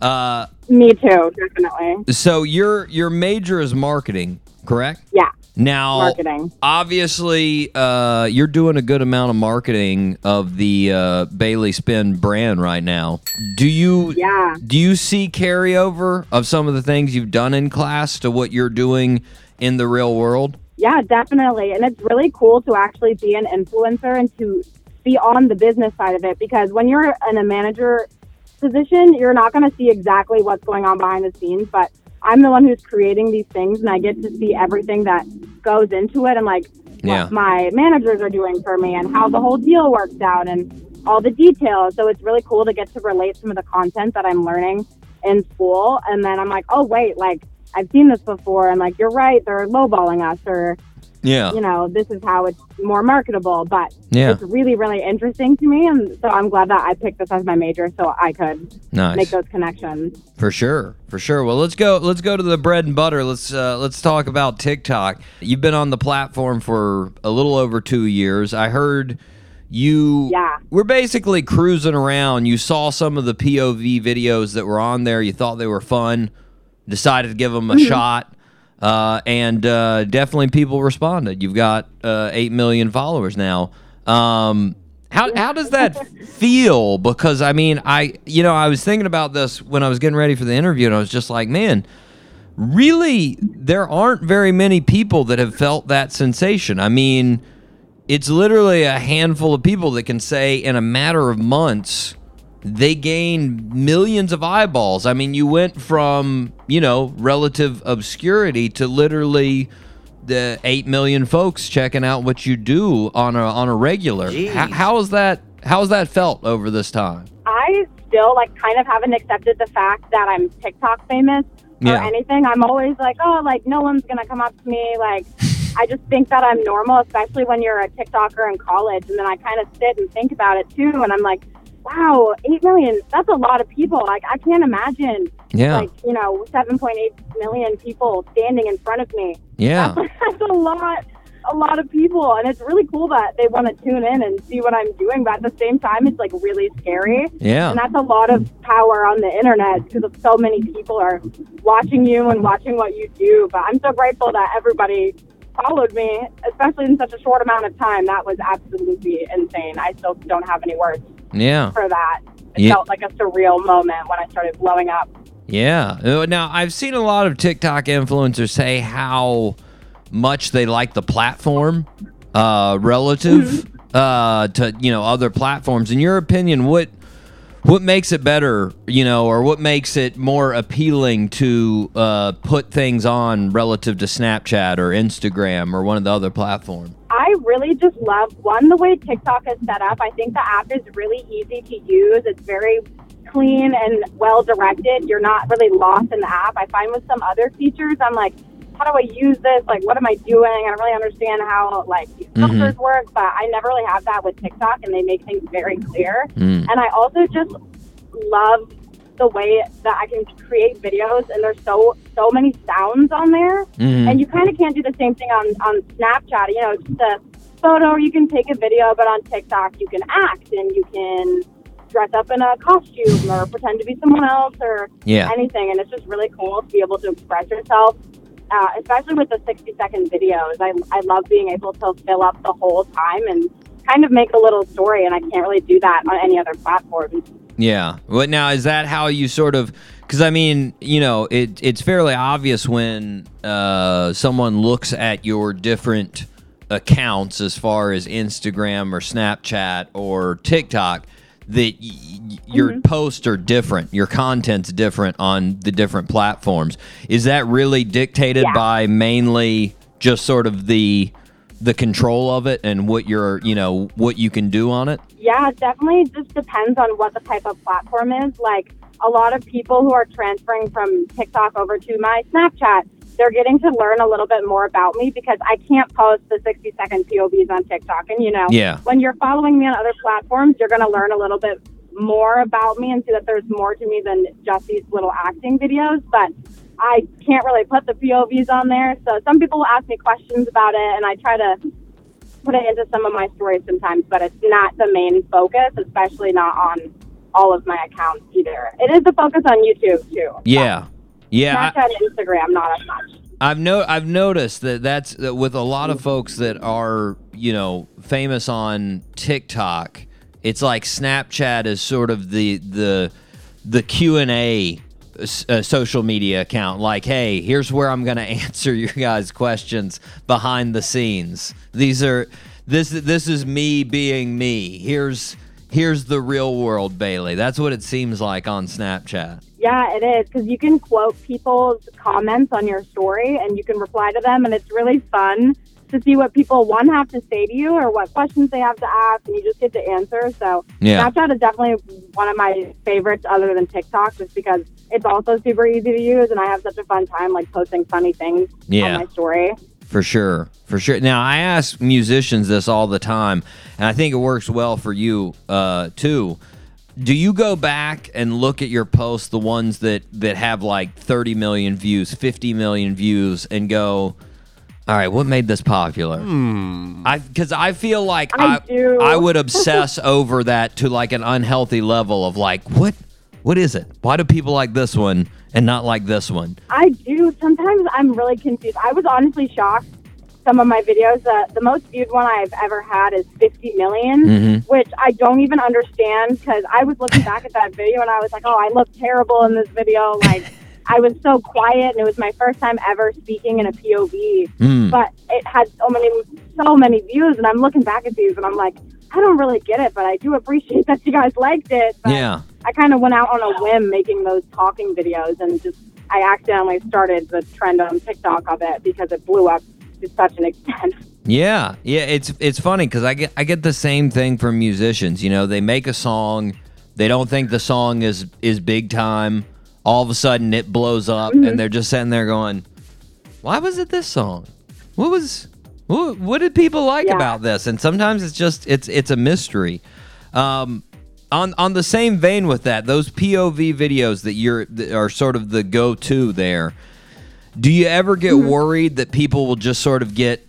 Uh, Me too, definitely. so your your major is marketing, correct? Yeah, Now, marketing. obviously, uh, you're doing a good amount of marketing of the uh, Bailey Spinn brand right now. Do you Yeah. do you see carryover of some of the things you've done in class to what you're doing in the real world? Yeah, definitely. And it's really cool to actually be an influencer and to be on the business side of it because when you're in a manager position, you're not going to see exactly what's going on behind the scenes, but I'm the one who's creating these things and I get to see everything that goes into it and like Yeah. what my managers are doing for me and how the whole deal works out and all the details. So it's really cool to get to relate some of the content that I'm learning in school. And then I'm like, oh, wait, like I've seen this before. And like, you're right, they're lowballing us or, Yeah. you know, this is how it's more marketable. But Yeah. it's really, really interesting to me. And so I'm glad that I picked this as my major so I could Nice. make those connections. For sure, for sure. Well, let's go. Let's go to the bread and butter. Let's uh, let's talk about TikTok. You've been on the platform for a little over two years. I heard you. Yeah. We're basically cruising around. You saw some of the POV videos that were on there. You thought they were fun. Decided to give them a shot. Uh, and uh, definitely people responded. You've got uh, eight million followers now. Um, how how does that feel? Because I mean, I you know I was thinking about this when I was getting ready for the interview, and I was just like, man, really, there aren't very many people that have felt that sensation. I mean, it's literally a handful of people that can say in a matter of months they gain millions of eyeballs. I mean, you went from, you know, relative obscurity to literally the 8 million folks checking out what you do on a on a regular. How, how is that how has that felt over this time? I still like kind of haven't accepted the fact that I'm TikTok famous or Yeah. anything. I'm always like, oh, like no one's gonna come up to me. Like, I just think that I'm normal, especially when you're a TikToker in college. And then I kind of sit and think about it too, and I'm like, wow, eight million. That's a lot of people. Like I can't imagine. Yeah. Like you know, seven point eight million people standing in front of me. Yeah. That's, that's a lot. A lot of people, and it's really cool that they want to tune in and see what I'm doing. But at the same time, it's like really scary. Yeah. And that's a lot of power on the internet because so many people are watching you and watching what you do. But I'm so grateful that everybody followed me, especially in such a short amount of time. That was absolutely insane. I still don't have any words Yeah. for that. It Yeah. felt like a surreal moment when I started blowing up. Yeah. Uh, Now, I've seen a lot of TikTok influencers say how much they like the platform uh, relative uh, to you know other platforms. In your opinion, what what makes it better, you know, or what makes it more appealing to uh, put things on relative to Snapchat or Instagram or one of the other platforms? I really just love one the way TikTok is set up. I think the app is really easy to use. It's very clean and well directed. You're not really lost in the app. I find with some other features, I'm like, how do I use this? Like, what am I doing? I don't really understand how like these filters work, but I never really have that with TikTok, and they make things very clear. Mm. And I also just love the way that I can create videos, and there's so so many sounds on there, Mhm. and you kind of can't do the same thing on on Snapchat. You know, it's just a photo, you can take a video, but on TikTok you can act and you can dress up in a costume or pretend to be someone else or Yeah. anything, and it's just really cool to be able to express yourself. Uh, especially with the 60 second videos, I, I love being able to fill up the whole time and kind of make a little story, and I can't really do that on any other platform. Yeah. What now is that how you sort of because I mean, you know, it it's fairly obvious when uh, someone looks at your different accounts as far as Instagram or Snapchat or TikTok that y- your mm-hmm. posts are different, your content's different on the different platforms. Is that really dictated Yeah. by mainly just sort of the the control of it and what you're, you know, what you can do on it? Yeah, definitely just depends on what the type of platform is. Like a lot of people who are transferring from TikTok over to my Snapchat, they're getting to learn a little bit more about me because I can't post the 60 second POVs on TikTok. And you know, Yeah. when you're following me on other platforms, you're going to learn a little bit more about me and see that there's more to me than just these little acting videos. But I can't really put the POVs on there. So some people will ask me questions about it, and I try to put it into some of my stories sometimes, but it's not the main focus, especially not on all of my accounts either. It is the focus on YouTube too. Yeah. Yeah. I, and Instagram, not as much. I've no I've noticed that that's that with a lot of folks that are you know famous on TikTok. It's like Snapchat is sort of the the the Q and A uh, social media account. Like, hey, here's where I'm going to answer your guys' questions behind the scenes. These are this this is me being me. Here's here's the real world, Bailey. That's what it seems like on Snapchat. Yeah, it is because you can quote people's comments on your story and you can reply to them, and it's really fun to see what people one have to say to you or what questions they have to ask, and you just get to answer. So Yeah. Snapchat is definitely one of my favorites, other than TikTok, just because it's also super easy to use, and I have such a fun time like posting funny things Yeah. on my story. For sure. For sure. Now, I ask musicians this all the time, and I think it works well for you uh, too. Do you go back and look at your posts, the ones that, that have like 30 million views, 50 million views, and go, all right, what made this popular? I Because I feel like I I. I would obsess over that to like an unhealthy level of like, what? What is it? Why do people like this one and not like this one? I do. Sometimes I'm really confused. I was honestly shocked. Some of my videos, uh, the most viewed one I've ever had is 50 million, Mhm. which I don't even understand because I was looking back at that video and I was like, oh, I look terrible in this video. Like, I was so quiet and it was my first time ever speaking in a POV, Mm. but it had so many, so many views. And I'm looking back at these and I'm like, I don't really get it, but I do appreciate that you guys liked it. But Yeah. I kind of went out on a whim making those talking videos and just I accidentally started the trend on TikTok of it because it blew up to such an extent. Yeah, yeah, it's it's funny because I get I get the same thing from musicians. You know, they make a song, they don't think the song is is big time. All of a sudden, it blows up, Mhm. and they're just sitting there going, "Why was it this song? What was what, what did people like Yeah. about this?" And sometimes it's just it's it's a mystery. Um, on on the same vein with that, those POV videos that you're that are sort of the go-to there. Do you ever get Mm-hmm. worried that people will just sort of get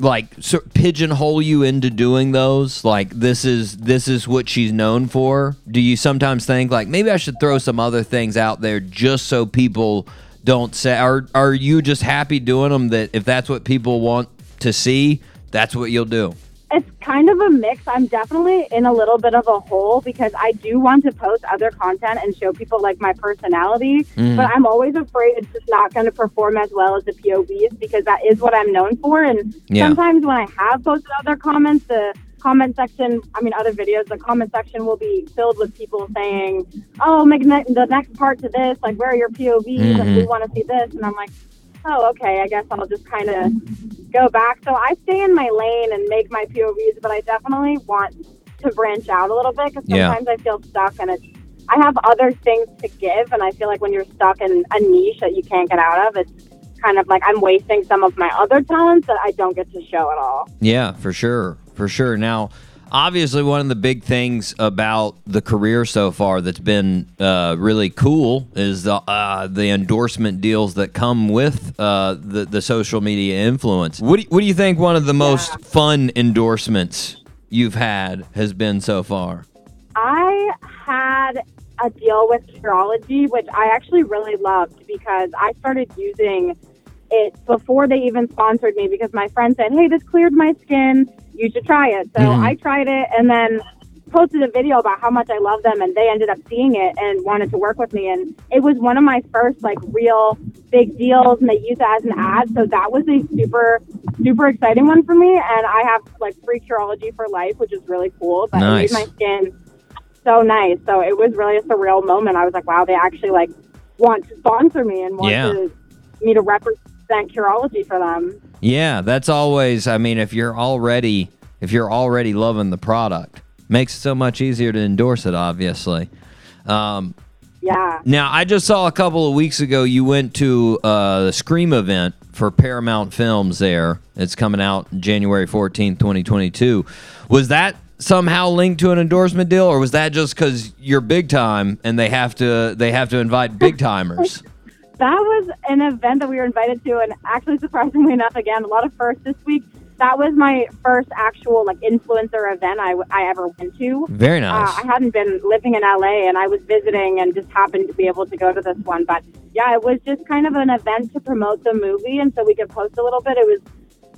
like so, pigeonhole you into doing those? Like this is this is what she's known for. Do you sometimes think like maybe I should throw some other things out there just so people don't say? Are are you just happy doing them? That if that's what people want to see, that's what you'll do. It's kind of a mix. I'm definitely in a little bit of a hole because I do want to post other content and show people like my personality, Mhm. but I'm always afraid it's just not going to perform as well as the POVs because that is what I'm known for. And Yeah. sometimes when I have posted other comments, the comment section, I mean, other videos, the comment section will be filled with people saying, "Oh, make ne- the next part to this. Like, where are your POVs? Like, we Mhm. want to see this." And I'm like, "Oh, okay. I guess I'll just kind of." go back. So I stay in my lane and make my POVs, but I definitely want to branch out a little bit because Yeah. sometimes I feel stuck and it's. I have other things to give, and I feel like when you're stuck in a niche that you can't get out of, it's kind of like I'm wasting some of my other talents that I don't get to show at all. Yeah, for sure. For sure. Now, obviously, one of the big things about the career so far that's been uh, really cool is the, uh, the endorsement deals that come with uh, the, the social media influence. What do, you, what do you think one of the most fun endorsements you've had has been so far? I had a deal with Curology, which I actually really loved because I started using it before they even sponsored me because my friend said, Hey, this cleared my skin. You should try it. So Mhm. I tried it and then posted a video about how much I love them and they ended up seeing it and wanted to work with me and it was one of my first like real big deals and they used it as an ad so that was a super super exciting one for me and I have like free Curology for life which is really cool but Nice. it made my skin so nice. So it was really a surreal moment. I was like, wow, they actually like want to sponsor me and want Yeah. to me to represent Curology for them. Yeah, that's always. I mean, if you're already if you're already loving the product, makes it so much easier to endorse it. Obviously. Um, Yeah. now, I just saw a couple of weeks ago you went to uh, the Scream event for Paramount Films. There, it's coming out January fourteenth, twenty twenty two. Was that somehow linked to an endorsement deal, or was that just because you're big time and they have to they have to invite big timers? That was an event that we were invited to, and actually, surprisingly enough, again, a lot of firsts this week. That was my first actual like influencer event I, I ever went to. Very nice. Uh, I hadn't been living in LA, and I was visiting, and just happened to be able to go to this one. But yeah, it was just kind of an event to promote the movie, and so we could post a little bit. It was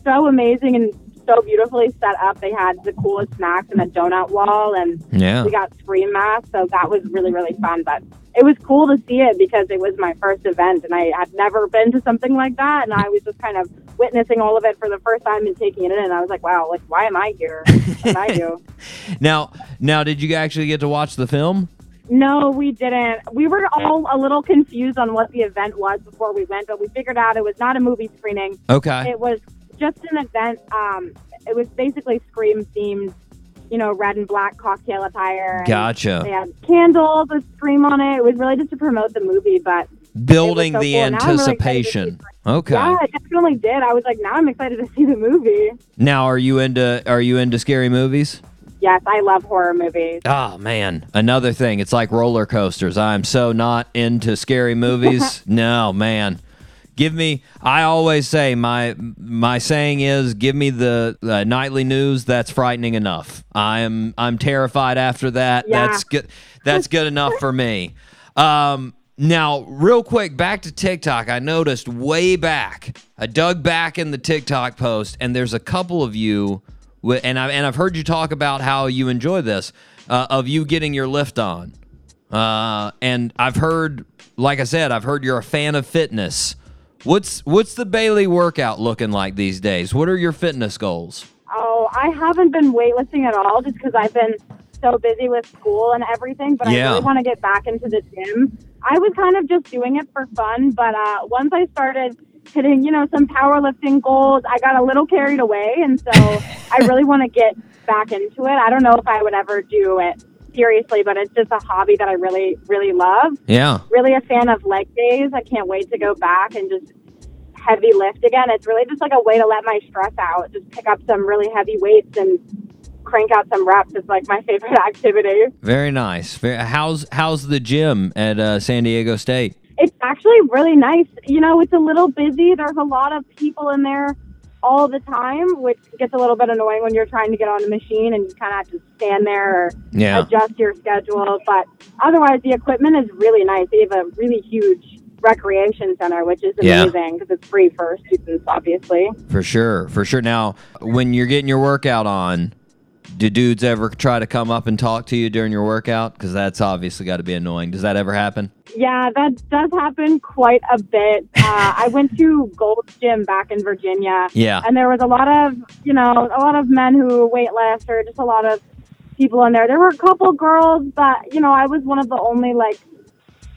so amazing and so beautifully set up. They had the coolest snacks and a donut wall, and Yeah. we got screen masks, so that was really really fun. But it was cool to see it because it was my first event, and I had never been to something like that, and I was just kind of witnessing all of it for the first time and taking it in. And I was like, wow, like why am I here? What I do? Now, now, did you actually get to watch the film? No, we didn't. We were all a little confused on what the event was before we went, but we figured out it was not a movie screening. Okay. It was just an event. Um, it was basically Scream themed, you know, red and black cocktail attire. Gotcha. They had candles with Scream on it. It was really just to promote the movie, but Building so the cool. I'm really anticipation. okay. yeah, it definitely did. I was like, now I'm excited to see the movie. Now, are you into are you into scary movies? Yes, I love horror movies. Oh man, another thing. It's like roller coasters. I'm so not into scary movies. no, man. Give me. I always say my my saying is, give me the uh, nightly news. That's frightening enough. I'm I'm terrified after that. Yeah. That's good. That's good enough for me. Um, now, real quick, back to TikTok. I noticed way back. I dug back in the TikTok post, and there's a couple of you, and I and I've heard you talk about how you enjoy this uh, of you getting your lift on. Uh, and I've heard, like I said, I've heard you're a fan of fitness. What's what's the Bailey workout looking like these days? What are your fitness goals? Oh, I haven't been weightlifting at all just because I've been so busy with school and everything, but Yeah. I really want to get back into the gym. I was kind of just doing it for fun, but uh, once I started hitting, you know, some powerlifting goals, I got a little carried away, and so I really want to get back into it. I don't know if I would ever do it seriously, but it's just a hobby that I really, really love. Yeah. Really a fan of leg days. I can't wait to go back and just heavy lift again. It's really just like a way to let my stress out. Just pick up some really heavy weights and crank out some reps. It's like my favorite activity. Very nice. How's how's the gym at uh, San Diego State? It's actually really nice. You know, it's a little busy. There's a lot of people in there all the time, which gets a little bit annoying when you're trying to get on a machine and you kind of have to stand there or Yeah. adjust your schedule. But otherwise, the equipment is really nice. They have a really huge recreation center, which is amazing because it's free for students, obviously. For sure, for sure. Now, when you're getting your workout on, do dudes ever try to come up and talk to you during your workout? Because that's obviously got to be annoying. Does that ever happen? Yeah, that does happen quite a bit. Uh, I went to Gold's Gym back in Virginia. Yeah. And there was a lot of, you know, a lot of men who weight lift or just a lot of people in there. There were a couple girls, but, you know, I was one of the only, like,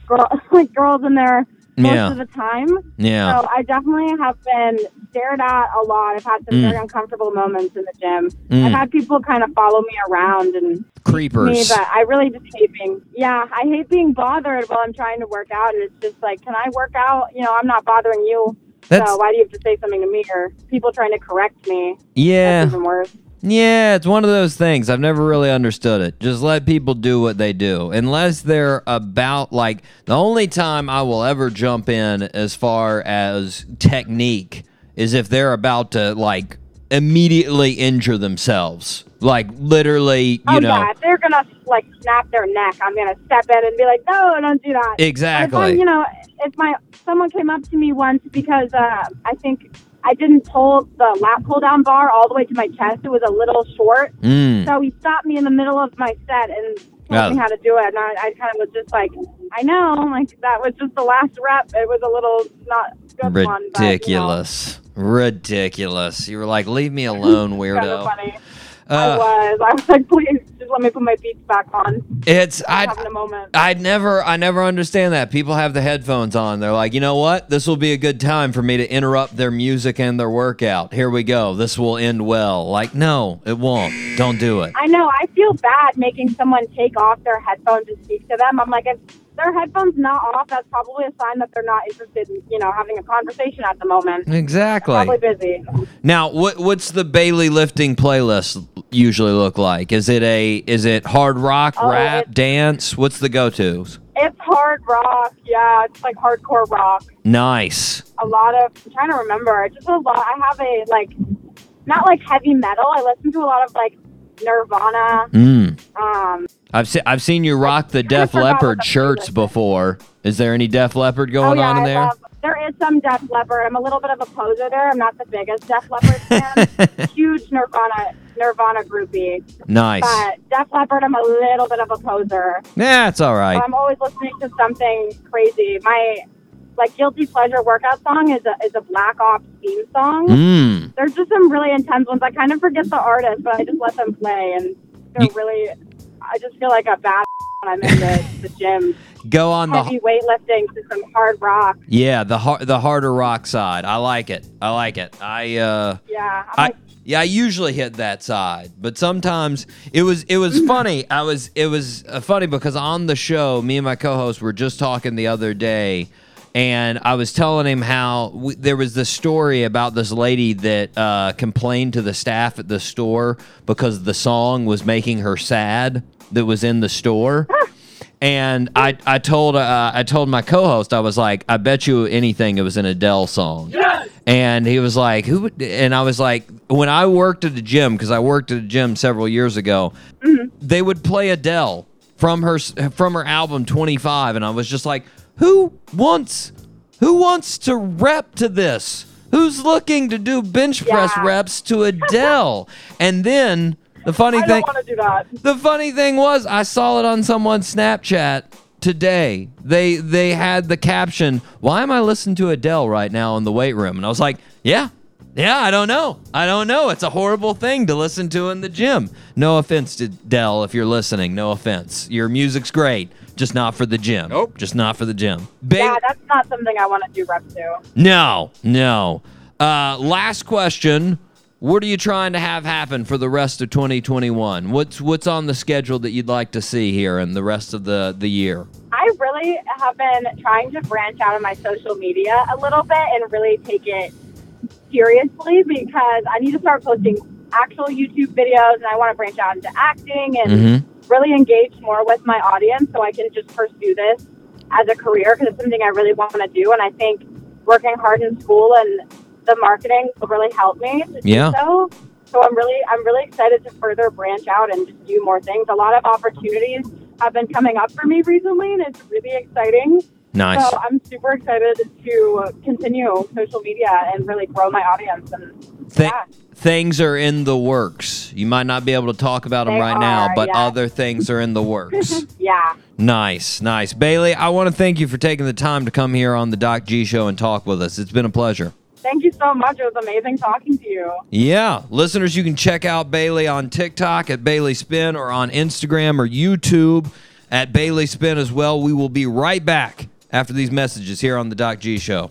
girl, like girls in there most Yeah. of the time. Yeah. So I definitely have been stared at a lot. I've had some Mm. very uncomfortable moments in the gym. Mm. I've had people kind of follow me around and Creepers. me, but I really just hate being, yeah, I hate being bothered while I'm trying to work out. And it's just like, can I work out? You know, I'm not bothering you. That's- so why do you have to say something to me or people trying to correct me? Yeah. That's even worse. Yeah, it's one of those things. I've never really understood it. Just let people do what they do. Unless they're about, like, the only time I will ever jump in as far as technique is if they're about to, like, immediately injure themselves. Like, literally, you oh, know. yeah. If they're going to, like, snap their neck, I'm going to step in and be like, no, don't do that. Exactly. I- you know, if my, someone came up to me once because uh, I think I didn't pull the lat pull down bar all the way to my chest. It was a little short. Mm. So he stopped me in the middle of my set and told me how to do it. And I, I kind of was just like, I know, like that was just the last rep. It was a little not good one. But, you know, Ridiculous. Ridiculous. You were like, leave me alone, weirdo. Uh, I was. I was like, please, just let me put my beats back on. It's I having a moment. I never I never understand that. People have the headphones on. They're like, "You know what? This will be a good time for me to interrupt their music and their workout. Here we go. This will end well." Like, "No, it won't. Don't do it." I know. I feel bad making someone take off their headphones to speak to them. I'm like, if their headphones not off, that's probably a sign that they're not interested in, you know, having a conversation at the moment. Exactly. Probably busy. Now, what what's the Bailey lifting playlist usually look like? Is it a is it hard rock, Oh, rap, dance? What's the go-tos? It's hard rock. Yeah, it's like hardcore rock. Nice. a lot of I'm trying to remember just a lot I have a like not like heavy metal I listen to a lot of like Nirvana Mm. um I've se- I've seen you rock the Def Leppard shirts before. Is there any Def Leppard going oh yeah on in there? love there is some Def Leppard I'm a little bit of a poser there I'm not the biggest Def Leppard fan huge Nirvana Nirvana groupie Nice. but Def Leppard I'm a little bit of a poser Yeah, it's all right. I'm always listening to something crazy my like guilty pleasure workout song is a is a Black Ops theme song Mm. there's just some really intense ones. I kind of forget the artist, but I just let them play, and they're really. I just feel like a bad when I'm in the, the gym. Go on the Heavy weightlifting to some hard rock. Yeah, the har- the harder rock side. I like it. I like it. I uh Yeah, I'm I like, yeah, I usually hit that side, but sometimes it was it was funny. I was it was uh, funny because on the show, me and my co-host were just talking the other day, and I was telling him how we, there was this story about this lady that uh, complained to the staff at the store because the song was making her sad that was in the store. And I, I told uh, I told my co-host I was like I bet you anything it was an Adele song. And he was like who would, and I was like when I worked at the gym because I worked at a gym several years ago they would play Adele from her from her album 25 and I was just like who wants who wants to rep to this who's looking to do bench press Yeah. reps to Adele and then the funny I thing don't want to do that. the funny thing was, I saw it on someone's Snapchat today. They they had the caption, "Why am I listening to Adele right now in the weight room?" And I was like, "Yeah, yeah, I don't know. I don't know. It's a horrible thing to listen to in the gym. No offense to Dell if you're listening. No offense. Your music's great, just not for the gym. Nope. Just not for the gym. Ba- Yeah, that's not something I want to do reps to. no, no. Uh, last question. What are you trying to have happen for the rest of 2021? What's what's on the schedule that you'd like to see here in the rest of the, the year? I really have been trying to branch out of my social media a little bit and really take it seriously because I need to start posting actual YouTube videos, and I want to branch out into acting and Mhm. really engage more with my audience, so I can just pursue this as a career because it's something I really want to do, and I think working hard in school and the marketing will really help me to Yeah. do so. So I'm really I'm really excited to further branch out and just do more things. A lot of opportunities have been coming up for me recently, and it's really exciting. Nice. So I'm super excited to continue social media and really grow my audience. And Th- Things are in the works. You might not be able to talk about them They right now, but yes. other things are in the works. yeah, nice, nice. Bailey, I want to thank you for taking the time to come here on the Doc G Show and talk with us. It's been a pleasure. Thank you so much. It was amazing talking to you. Yeah, listeners, you can check out Bailey on TikTok at Bailey Spinn or on Instagram or YouTube at Bailey Spinn as well. We will be right back after these messages here on the Doc G Show.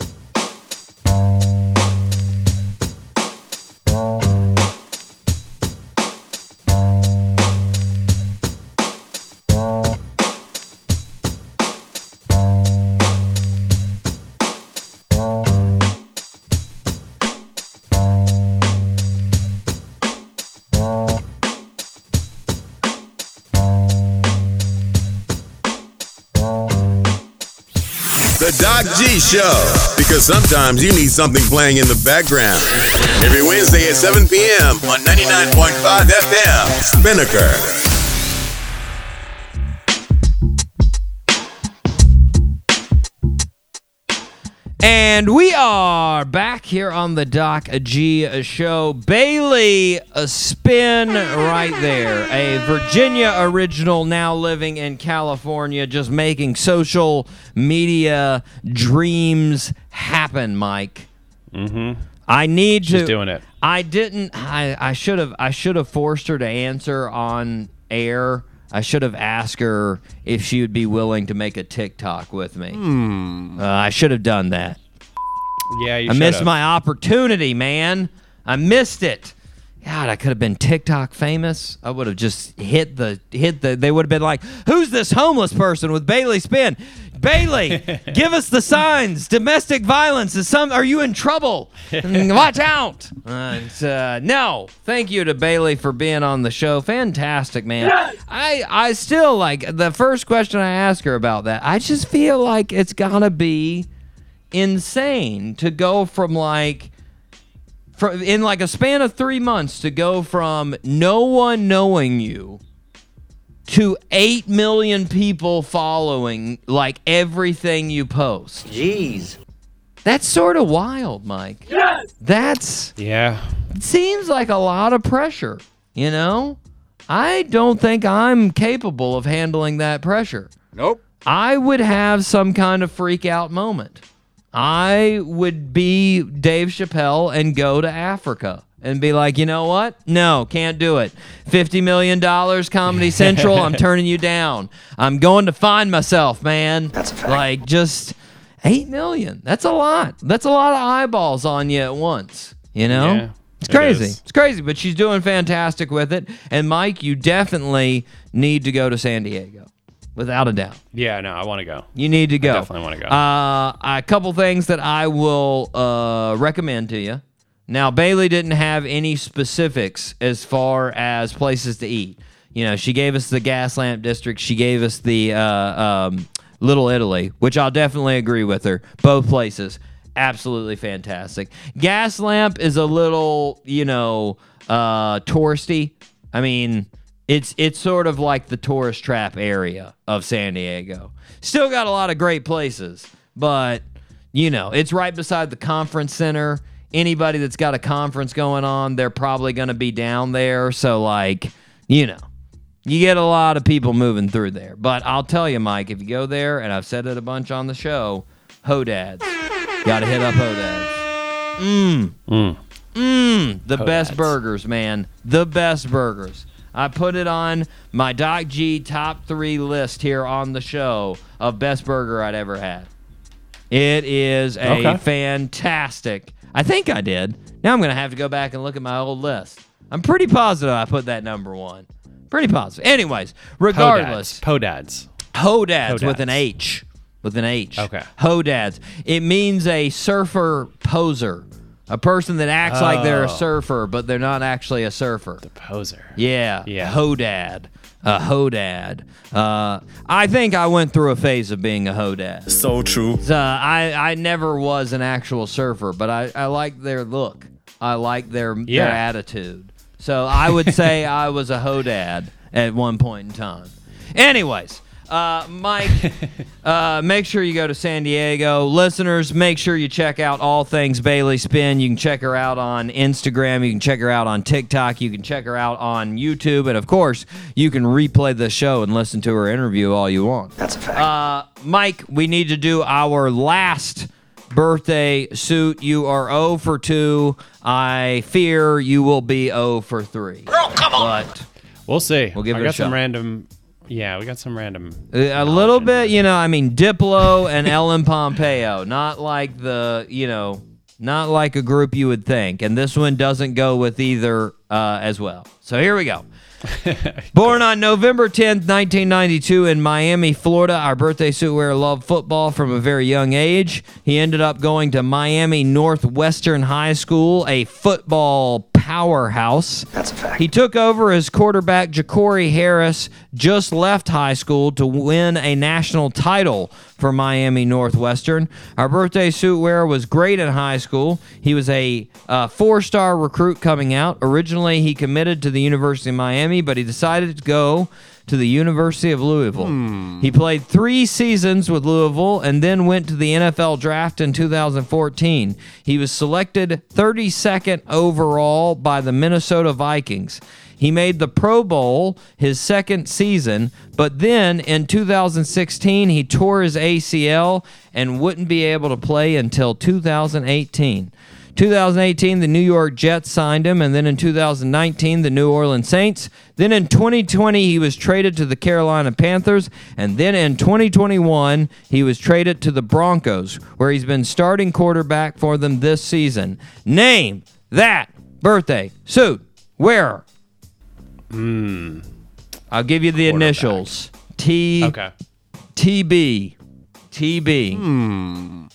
Show. Because sometimes you need something playing in the background. Every Wednesday at 7 p.m. on 99.5 FM. Spinnaker. And we are back here on the Doc G show. Bailey, a spin right there. A Virginia original now living in California, just making social media dreams happen, Mike. Mm-hmm. I need She's to doing it. I didn't I, I should have I should have forced her to answer on air. I should have asked her if she would be willing to make a TikTok with me. Hmm. Uh, I should have done that. Yeah, you should. I missed should've. my opportunity, man. I missed it. God, I could have been TikTok famous. I would have just hit the hit the. They would have been like, "Who's this homeless person with Bailey Spinn? Bailey, give us the signs. Domestic violence is some. Are you in trouble? Watch out!" And, uh, no, thank you to Bailey for being on the show. Fantastic, man. I I still like the first question I asked her about that. I just feel like it's gotta be insane to go from like for, in like a span of three months to go from no one knowing you to 8 million people following like everything you post. Jeez. That's sort of wild, Mike. Yes. That's Yeah. it seems like a lot of pressure, you know? I don't think I'm capable of handling that pressure. Nope. I would have some kind of freak out moment. I would be Dave Chappelle and go to Africa and be like, you know what? No, can't do it. $50 million Comedy Central, I'm turning you down. I'm going to find myself, man. That's a fact. Like, just 8 million. That's a lot. That's a lot of eyeballs on you at once, you know? Yeah, it's crazy. is. It's crazy, but she's doing fantastic with it. And Mike, you definitely need to go to San Diego, without a doubt. Yeah, no, I want to go. You need to go. I definitely wanna go. Uh, a couple things that I will uh, recommend to you. Now, Bailey didn't have any specifics as far as places to eat. You know, she gave us the Gaslamp District. She gave us the uh, um, Little Italy, which I'll definitely agree with her. Both places, absolutely fantastic. Gaslamp is a little, you know, uh, touristy. I mean, it's it's sort of like the tourist trap area of San Diego. Still got a lot of great places, but you know, it's right beside the conference center. Anybody that's got a conference going on, they're probably going to be down there. So like, you know, you get a lot of people moving through there. But I'll tell you, Mike, if you go there, and I've said it a bunch on the show, Hodads. Got to hit up Hodads. Mmm. Mm. Mmm. The best burgers, man. The best burgers. I put it on my Doc G top three list here on the show of best burger I'd ever had. It is a Okay. fantastic. I think I did. Now I'm gonna have to go back and look at my old list. I'm pretty positive I put that number one. Pretty positive. Anyways, regardless, Podads. Hodads with an H. With an H. Okay. Hodads. It means a surfer poser. A person that acts like they're a Oh. surfer, but they're not actually a surfer. The poser. Yeah. Yeah. Hodad. A hodad. Uh, I think I went through a phase of being a hodad. So true. Uh, I, I never was an actual surfer, but I, I like their look. I like their, Yeah. their attitude. So I would say I was a hodad at one point in time. Anyways, uh, Mike, uh, make sure you go to San Diego. Listeners, make sure you check out all things Bailey Spinn. You can check her out on Instagram. You can check her out on TikTok. You can check her out on YouTube. And of course, you can replay the show and listen to her interview all you want. That's a fact. Uh, Mike, we need to do our last birthday suit. You are 0 for 2. I fear you will be 0 for 3. Girl, come on. But We'll see. We'll give I it a got some random. Yeah, we got some random. a little bit, you know, I mean, Diplo and Ellen Pompeo, not like the, you know, not like a group you would think. And this one doesn't go with either uh, as well. So here we go. Born on November 10th, 1992, in Miami, Florida, our birthday suit wearer loved football from a very young age. He ended up going to Miami Northwestern High School, a football powerhouse. That's a fact. He took over as quarterback Ja'Cory Harris, just left high school to win a national title for Miami Northwestern. Our birthday suit wearer was great in high school. He was a uh, four star recruit coming out. Originally, he committed to the University of Miami, but he decided to go to the University of Louisville. Hmm. He played three seasons with Louisville and then went to the NFL draft in 2014. He was selected 32nd overall by the Minnesota Vikings. He made the Pro Bowl his second season, but then in 2016 he tore his ACL and wouldn't be able to play until 2018. 2018, the New York Jets signed him, and then in 2019, the New Orleans Saints. Then in 2020, he was traded to the Carolina Panthers, and then in 2021, he was traded to the Broncos, where he's been starting quarterback for them this season. Name that birthday suit wearer. Hmm. I'll give you the initials. T Okay. TB. TB. Hmm.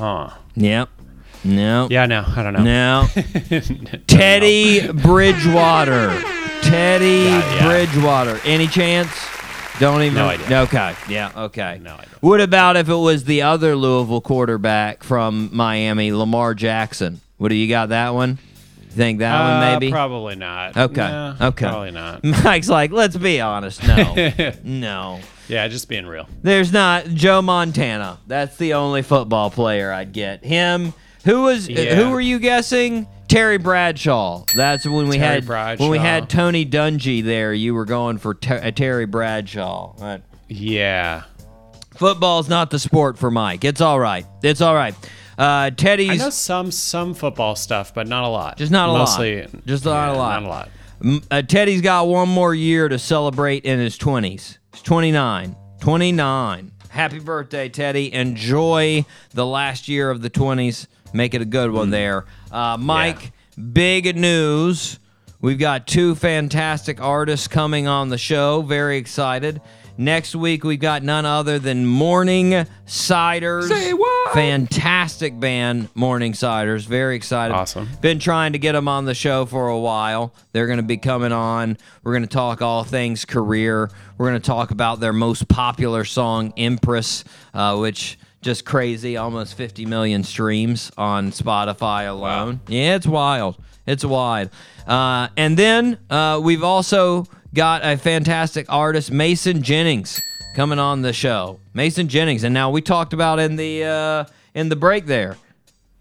Huh. Yep. No. Yeah, no, I don't know. No. Teddy Bridgewater. Teddy Yeah, yeah. Bridgewater. Any chance? Don't even. No idea. Okay. Yeah. Okay. No idea. What about if it was the other Louisville quarterback from Miami, Lamar Jackson? What do you got that one? You think that one Uh, maybe? Probably not. Okay. No, okay. Probably not. Mike's like, let's be honest. No. no. Yeah, just being real. There's not Joe Montana. That's the only football player I'd get. Him. Who was? Yeah. Who were you guessing? Terry Bradshaw. That's when we Terry had Bradshaw. when we had Tony Dungy there. You were going for Ter- uh, Terry Bradshaw. Right. Yeah. Football's not the sport for Mike. It's all right. It's all right. Uh, I Teddy's know some some football stuff, but not a lot. just not a Mostly, lot. Just not yeah, a lot. Not a lot. Uh, Teddy's got one more year to celebrate in his 20s. He's 29. 29. Happy birthday, Teddy. Enjoy the last year of the 20s. Make it a good one there. Uh, Mike, big news. We've got two fantastic artists coming on the show. Very excited. Next week, we've got none other than Morning Ciders. Say what? Fantastic band, Morning Ciders. Very excited. Awesome. Been trying to get them on the show for a while. They're going to be coming on. We're going to talk all things career. We're going to talk about their most popular song, Empress, uh, which just crazy, almost 50 million streams on Spotify alone. Yeah, it's wild. It's wild. Uh, and then uh, we've also got a fantastic artist, Mason Jennings, coming on the show. Mason Jennings, and now we talked about in the uh, in the break there.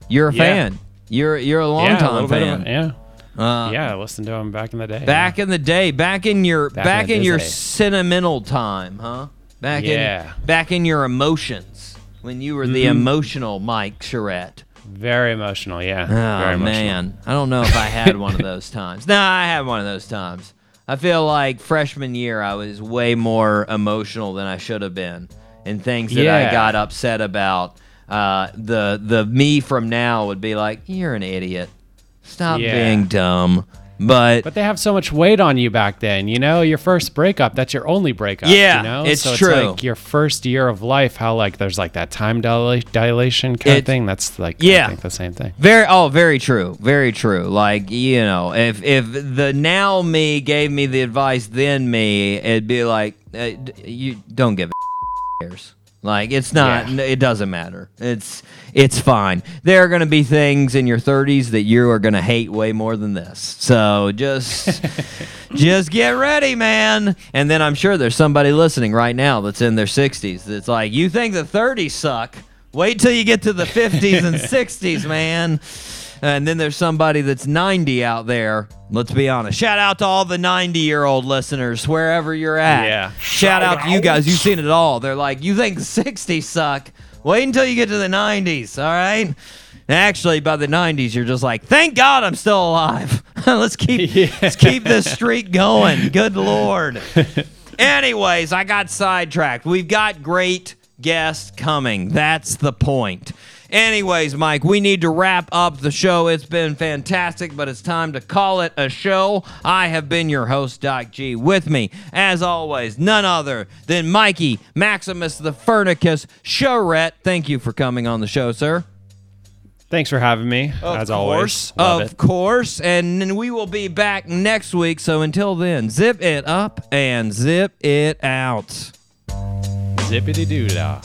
You're a Yeah. fan. You're you're a long yeah, a time little bit of fan. yeah. Uh, yeah, I listened to him back in the day. Back in the day, back in your back, Back in in your sentimental time, huh? Back Yeah. in back in your emotions when you were the Mhm. emotional Mike Charette. Very emotional, yeah. Oh Very emotional. man, I don't know if I had one of those times. No, I had one of those times. I feel like freshman year I was way more emotional than I should have been, and things that I got upset about. Uh, the the me from now would be like, "You're an idiot. Stop Yeah. being dumb. But But they have so much weight on you back then. You know, your first breakup, that's your only breakup. Yeah, you know? it's so true. It's like your first year of life, how like there's like that time dila- dilation kind It- of thing. That's like, Yeah. I think the same thing. Very oh, very true. Very true. Like, you know, if if the now me gave me the advice then me, it'd be like uh, you don't give a cares. Like it's not Yeah. it doesn't matter. It's it's fine. There are going to be things in your 30s that you are going to hate way more than this. So just just get ready, man. And then I'm sure there's somebody listening right now that's in their 60s that's like, "You think the 30s suck? Wait till you get to the 50s and 60s, man." And then there's somebody that's 90 out there. Let's be honest. Shout out to all the 90 year old listeners, wherever you're at. Yeah. Shout out to you guys. You've seen it all. They're like, you think the 60s suck? Wait until you get to the 90s, all right? Actually, by the 90s, you're just like, thank God I'm still alive. let's keep let's keep this streak going. Good lord. Anyways, I got sidetracked. We've got great guests coming. That's the point. Anyways, Mike, we need to wrap up the show. It's been fantastic, but it's time to call it a show. I have been your host, Doc G. With me, as always, none other than Mikey Maximus the Furnicus Showret. Thank you for coming on the show, sir. Thanks for having me, as always. Love of it. course. And we will be back next week. So until then, zip it up and zip it out. Zippity doo dah.